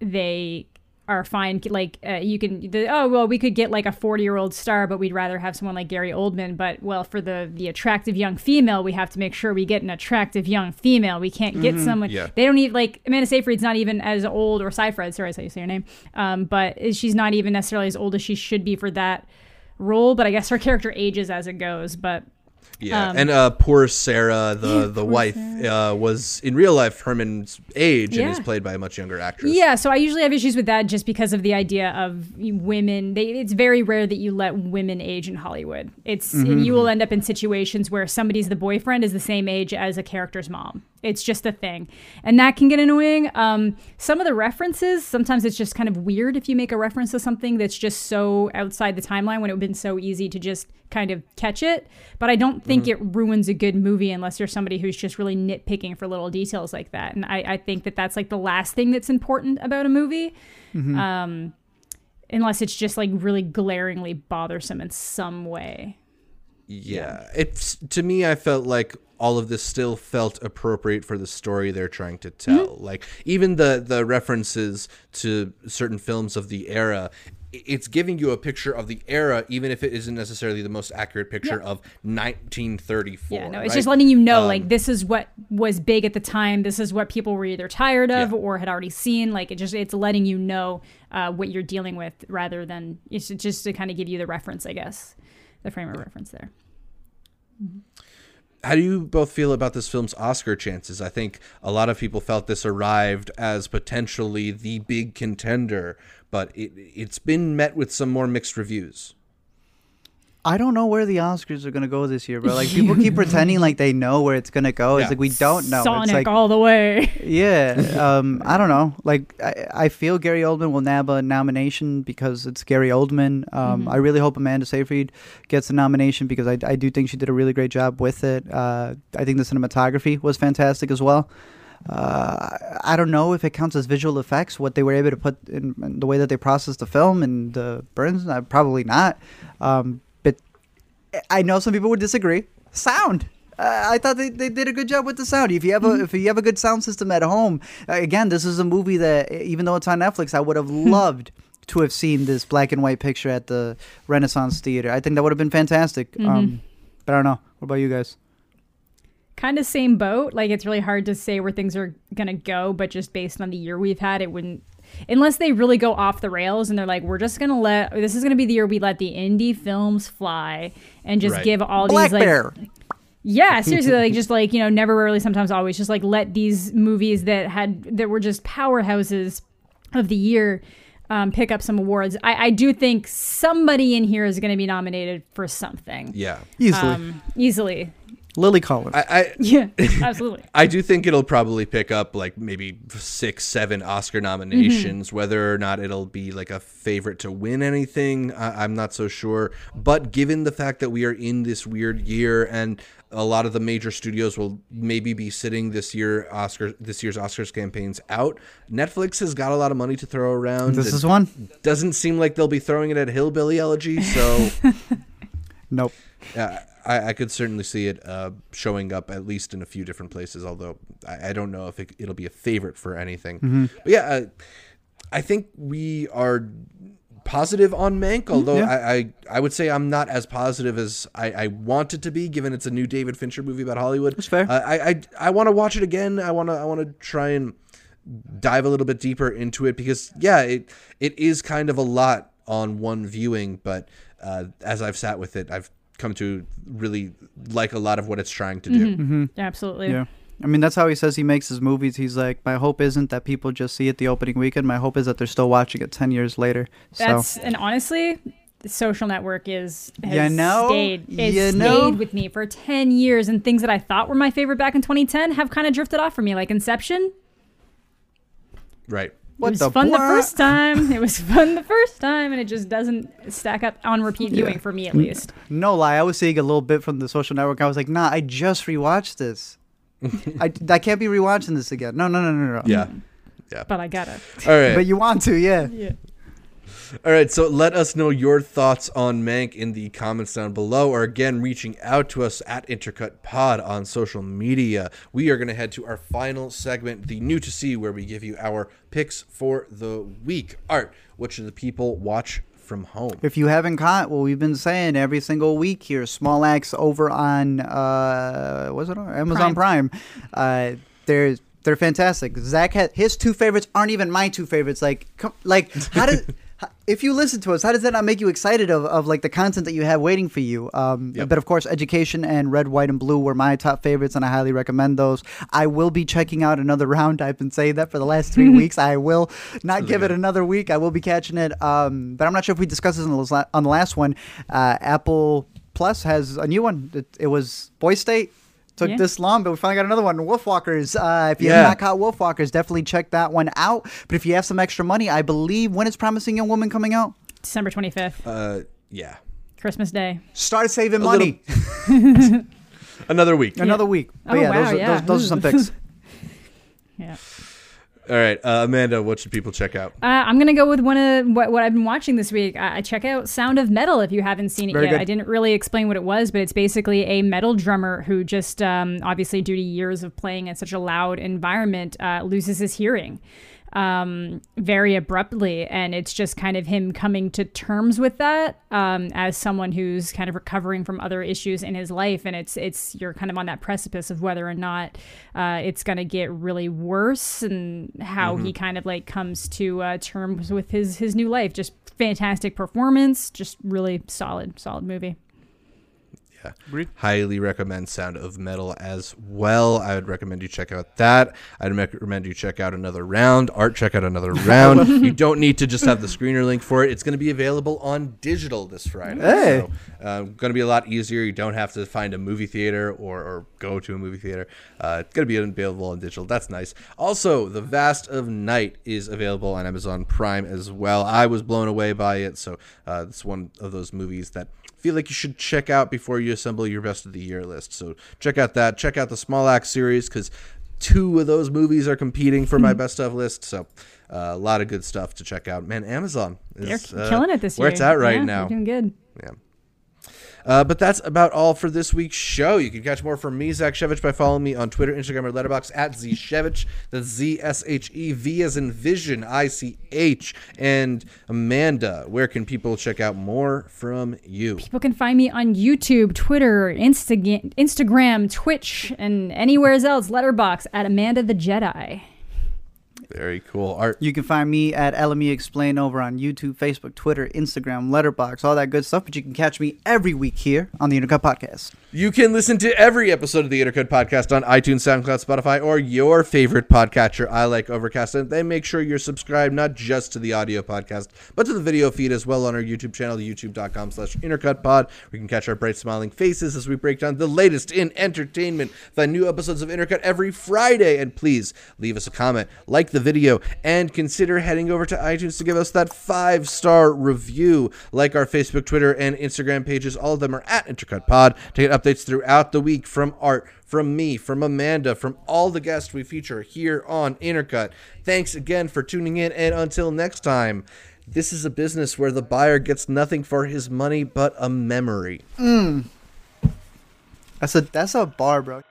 they are fine. Like uh, you can, the, oh well, we could get like a forty-year-old star, but we'd rather have someone like Gary Oldman. But well, for the the attractive young female, we have to make sure we get an attractive young female. We can't get mm-hmm. someone. Yeah. They don't even like Amanda Seyfried's not even as old or Seyfried. Sorry, I how you say your name. Um, but she's not even necessarily as old as she should be for that role. But I guess her character ages as it goes. But yeah, um, and uh, poor Sarah, the the wife, uh, was in real life Herman's age yeah. and is played by a much younger actress. Yeah, so I usually have issues with that just because of the idea of women. They, it's very rare that you let women age in Hollywood. It's mm-hmm. you will end up in situations where somebody's the boyfriend is the same age as a character's mom. It's just a thing, and that can get annoying. Um, some of the references, sometimes it's just kind of weird if you make a reference to something that's just so outside the timeline when it would have been so easy to just kind of catch it. But I don't think mm-hmm. it ruins a good movie unless you're somebody who's just really nitpicking for little details like that. And I, I think that that's like the last thing that's important about a movie. Mm-hmm. Um, unless it's just like really glaringly bothersome in some way. Yeah. yeah. It's to me I felt like all of this still felt appropriate for the story they're trying to tell. Mm-hmm. Like even the the references to certain films of the era, it's giving you a picture of the era, even if it isn't necessarily the most accurate picture yeah. of 1934. Yeah, no, it's right? just letting you know, um, like this is what was big at the time. This is what people were either tired of yeah. or had already seen. Like it just, it's letting you know uh, what you're dealing with, rather than it's just to kind of give you the reference, I guess, the frame of reference there. Mm-hmm how do you both feel about this film's Oscar chances? I think a lot of people felt this arrived as potentially the big contender, but it, it's been met with some more mixed reviews. I don't know where the Oscars are gonna go this year, bro. Like people keep pretending like they know where it's gonna go. It's like we don't know. Sonic it's like, all the way. Yeah. Um, I don't know. Like I, I feel Gary Oldman will nab a nomination because it's Gary Oldman. Um, mm-hmm. I really hope Amanda Seyfried gets a nomination because I, I do think she did a really great job with it. Uh, I think the cinematography was fantastic as well. Uh, I don't know if it counts as visual effects, what they were able to put in, in the way that they processed the film and the burns. Uh, probably not. Um, I know some people would disagree. Sound. Uh, I thought they, they did a good job with the sound. If you have a mm-hmm. if you have a good sound system at home, uh, again, this is a movie that even though it's on Netflix, I would have loved to have seen this black and white picture at the Renaissance Theater. I think that would have been fantastic. Mm-hmm. Um, but I don't know. What about you guys? Kind of same boat. Like it's really hard to say where things are gonna go, but just based on the year we've had, it wouldn't unless they really go off the rails and they're like, we're just gonna let this is gonna be the year we let the indie films fly and just right. give all Black these Bear. like Yeah, seriously, like just like you know, never, rarely, sometimes, always. Just like let these movies that had that were just powerhouses of the year um, pick up some awards. I, I do think somebody in here is going to be nominated for something. Yeah. Easily. Um, easily. Lily Collins. I, I Yeah, absolutely. I do think it'll probably pick up like maybe six, seven Oscar nominations. Mm-hmm. Whether or not it'll be like a favorite to win anything, I, I'm not so sure. But given the fact that we are in this weird year and a lot of the major studios will maybe be sitting this year Oscar this year's Oscars campaigns out, Netflix has got a lot of money to throw around. this It is one. doesn't seem like they'll be throwing it at Hillbilly Elegy, so. Nope. Yeah, I, I could certainly see it uh, showing up at least in a few different places. Although I, I don't know if it, it'll be a favorite for anything. But yeah, uh, I think we are positive on Mank. Although yeah. I, I I would say I'm not as positive as I, I wanted to be, given it's a new David Fincher movie about Hollywood. That's fair. Uh, I I, I want to watch it again. I want to I want to try and dive a little bit deeper into it because yeah, it it is kind of a lot on one viewing, but uh, as I've sat with it, I've come to really like a lot of what it's trying to do. Mm-hmm. Mm-hmm. Absolutely. Yeah. I mean, that's how he says he makes his movies. He's like, my hope isn't that people just see it the opening weekend. My hope is that they're still watching it 10 years later. So, That's and honestly, the social network is has You know? stayed it's You stayed know? with me for ten years, and things that I thought were my favorite back in 2010 have kind of drifted off for me, like Inception. Right. What it was the fun the first time. It was fun the first time, and it just doesn't stack up on repeat viewing for me at least. No lie, I was seeing a little bit from the social network. I was like, nah, I just rewatched this. I, I can't be rewatching this again. No, no, no, no, no. Yeah. Yeah. But I gotta. All right. But you want to, yeah. Yeah. All right, so let us know your thoughts on Mank in the comments down below, or again, reaching out to us at Intercut Pod on social media. We are going to head to our final segment, the new to see, where we give you our picks for the week. Art, what should the people watch from home? If you haven't caught what we've been saying every single week here, Small Axe over on uh, was it on Amazon Prime? Uh, they're they're fantastic. Zach had his two favorites aren't even my two favorites. Like, come, like how does how- if you listen to us, how does that not make you excited of, of like the content that you have waiting for you? Um, Yep. But of course, Education and Red, White, and Blue were my top favorites, and I highly recommend those. I will be checking out another round. I've been saying that for the last three weeks. I will not give it another week. I will be catching it. Um, but I'm not sure if we discussed this on the, on the last one. Uh, Apple Plus has a new one. It, it was Boys State. Took Yeah. this long, but we finally got another one. Wolfwalkers. Uh, if you Yeah. have not caught Wolfwalkers, definitely check that one out. But if you have some extra money, I believe when is Promising Young Woman coming out? December 25th, Uh, yeah. Christmas Day. Start saving A money. Another week. Another week. But Oh, yeah, wow, those, are, yeah. Those, those are some picks. Yeah. All right, uh, Amanda, what should people check out? Uh, I'm gonna go with one of what, what I've been watching this week. Uh, check out Sound of Metal if you haven't seen it Very yet. good. I didn't really explain what it was, but it's basically a metal drummer who just, um, obviously, due to years of playing in such a loud environment, uh, loses his hearing um, very abruptly, and it's just kind of him coming to terms with that um, as someone who's kind of recovering from other issues in his life, and it's it's you're kind of on that precipice of whether or not uh, it's going to get really worse, and how he kind of like comes to uh, terms with his his new life. Just fantastic performance, just really solid solid movie. Yeah. Highly recommend Sound of Metal as well. I would recommend you check out that. I'd recommend you check out another round. Art, check out another round. you don't need to just have the screener link for it. It's going to be available on digital this Friday. Hey. So, uh, going to be a lot easier. You don't have to find a movie theater or, or go to a movie theater. Uh, it's going to be available on digital. That's nice. Also, The Vast of Night is available on Amazon Prime as well. I was blown away by it. So, uh, it's one of those movies that feel like you should check out before you assemble your best of the year list. So check out that. Check out the Small Axe series because two of those movies are competing for my best of list. So uh, a lot of good stuff to check out. Man, Amazon They're is uh, killing it this year. where it's at right Yeah, now. Doing good. Yeah. Uh, but that's about all for this week's show. You can catch more from me, Zach Shevich, by following me on Twitter, Instagram, or Letterboxd at Zshevich. That's Z S H E V as in Vision, I C H. And Amanda, where can people check out more from you? People can find me on YouTube, Twitter, Instagram, Instagram, Twitch, and anywhere else. Letterboxd at Amanda the Jedi. Very cool. Art. You can find me at LME Explain over on YouTube, Facebook, Twitter, Instagram, Letterboxd, all that good stuff. But you can catch me every week here on the Intercut Podcast. You can listen to every episode of the Intercut Podcast on iTunes, SoundCloud, Spotify, or your favorite podcatcher. I like Overcast, and then make sure you're subscribed not just to the audio podcast, but to the video feed as well on our YouTube channel, youtube.com slash intercutpod. you can catch our bright smiling faces as we break down the latest in entertainment. Find new episodes of Intercut every Friday, and please leave us a comment, like the video, and consider heading over to iTunes to give us that five star review. Like our Facebook, Twitter, and Instagram pages, all of them are at Intercut Pod to get updates throughout the week from Art, from me, from Amanda, from all the guests we feature here on Intercut. Thanks again for tuning in, and until next time. This is a business where the buyer gets nothing for his money but a memory. Mm. That's a that's a bar, bro.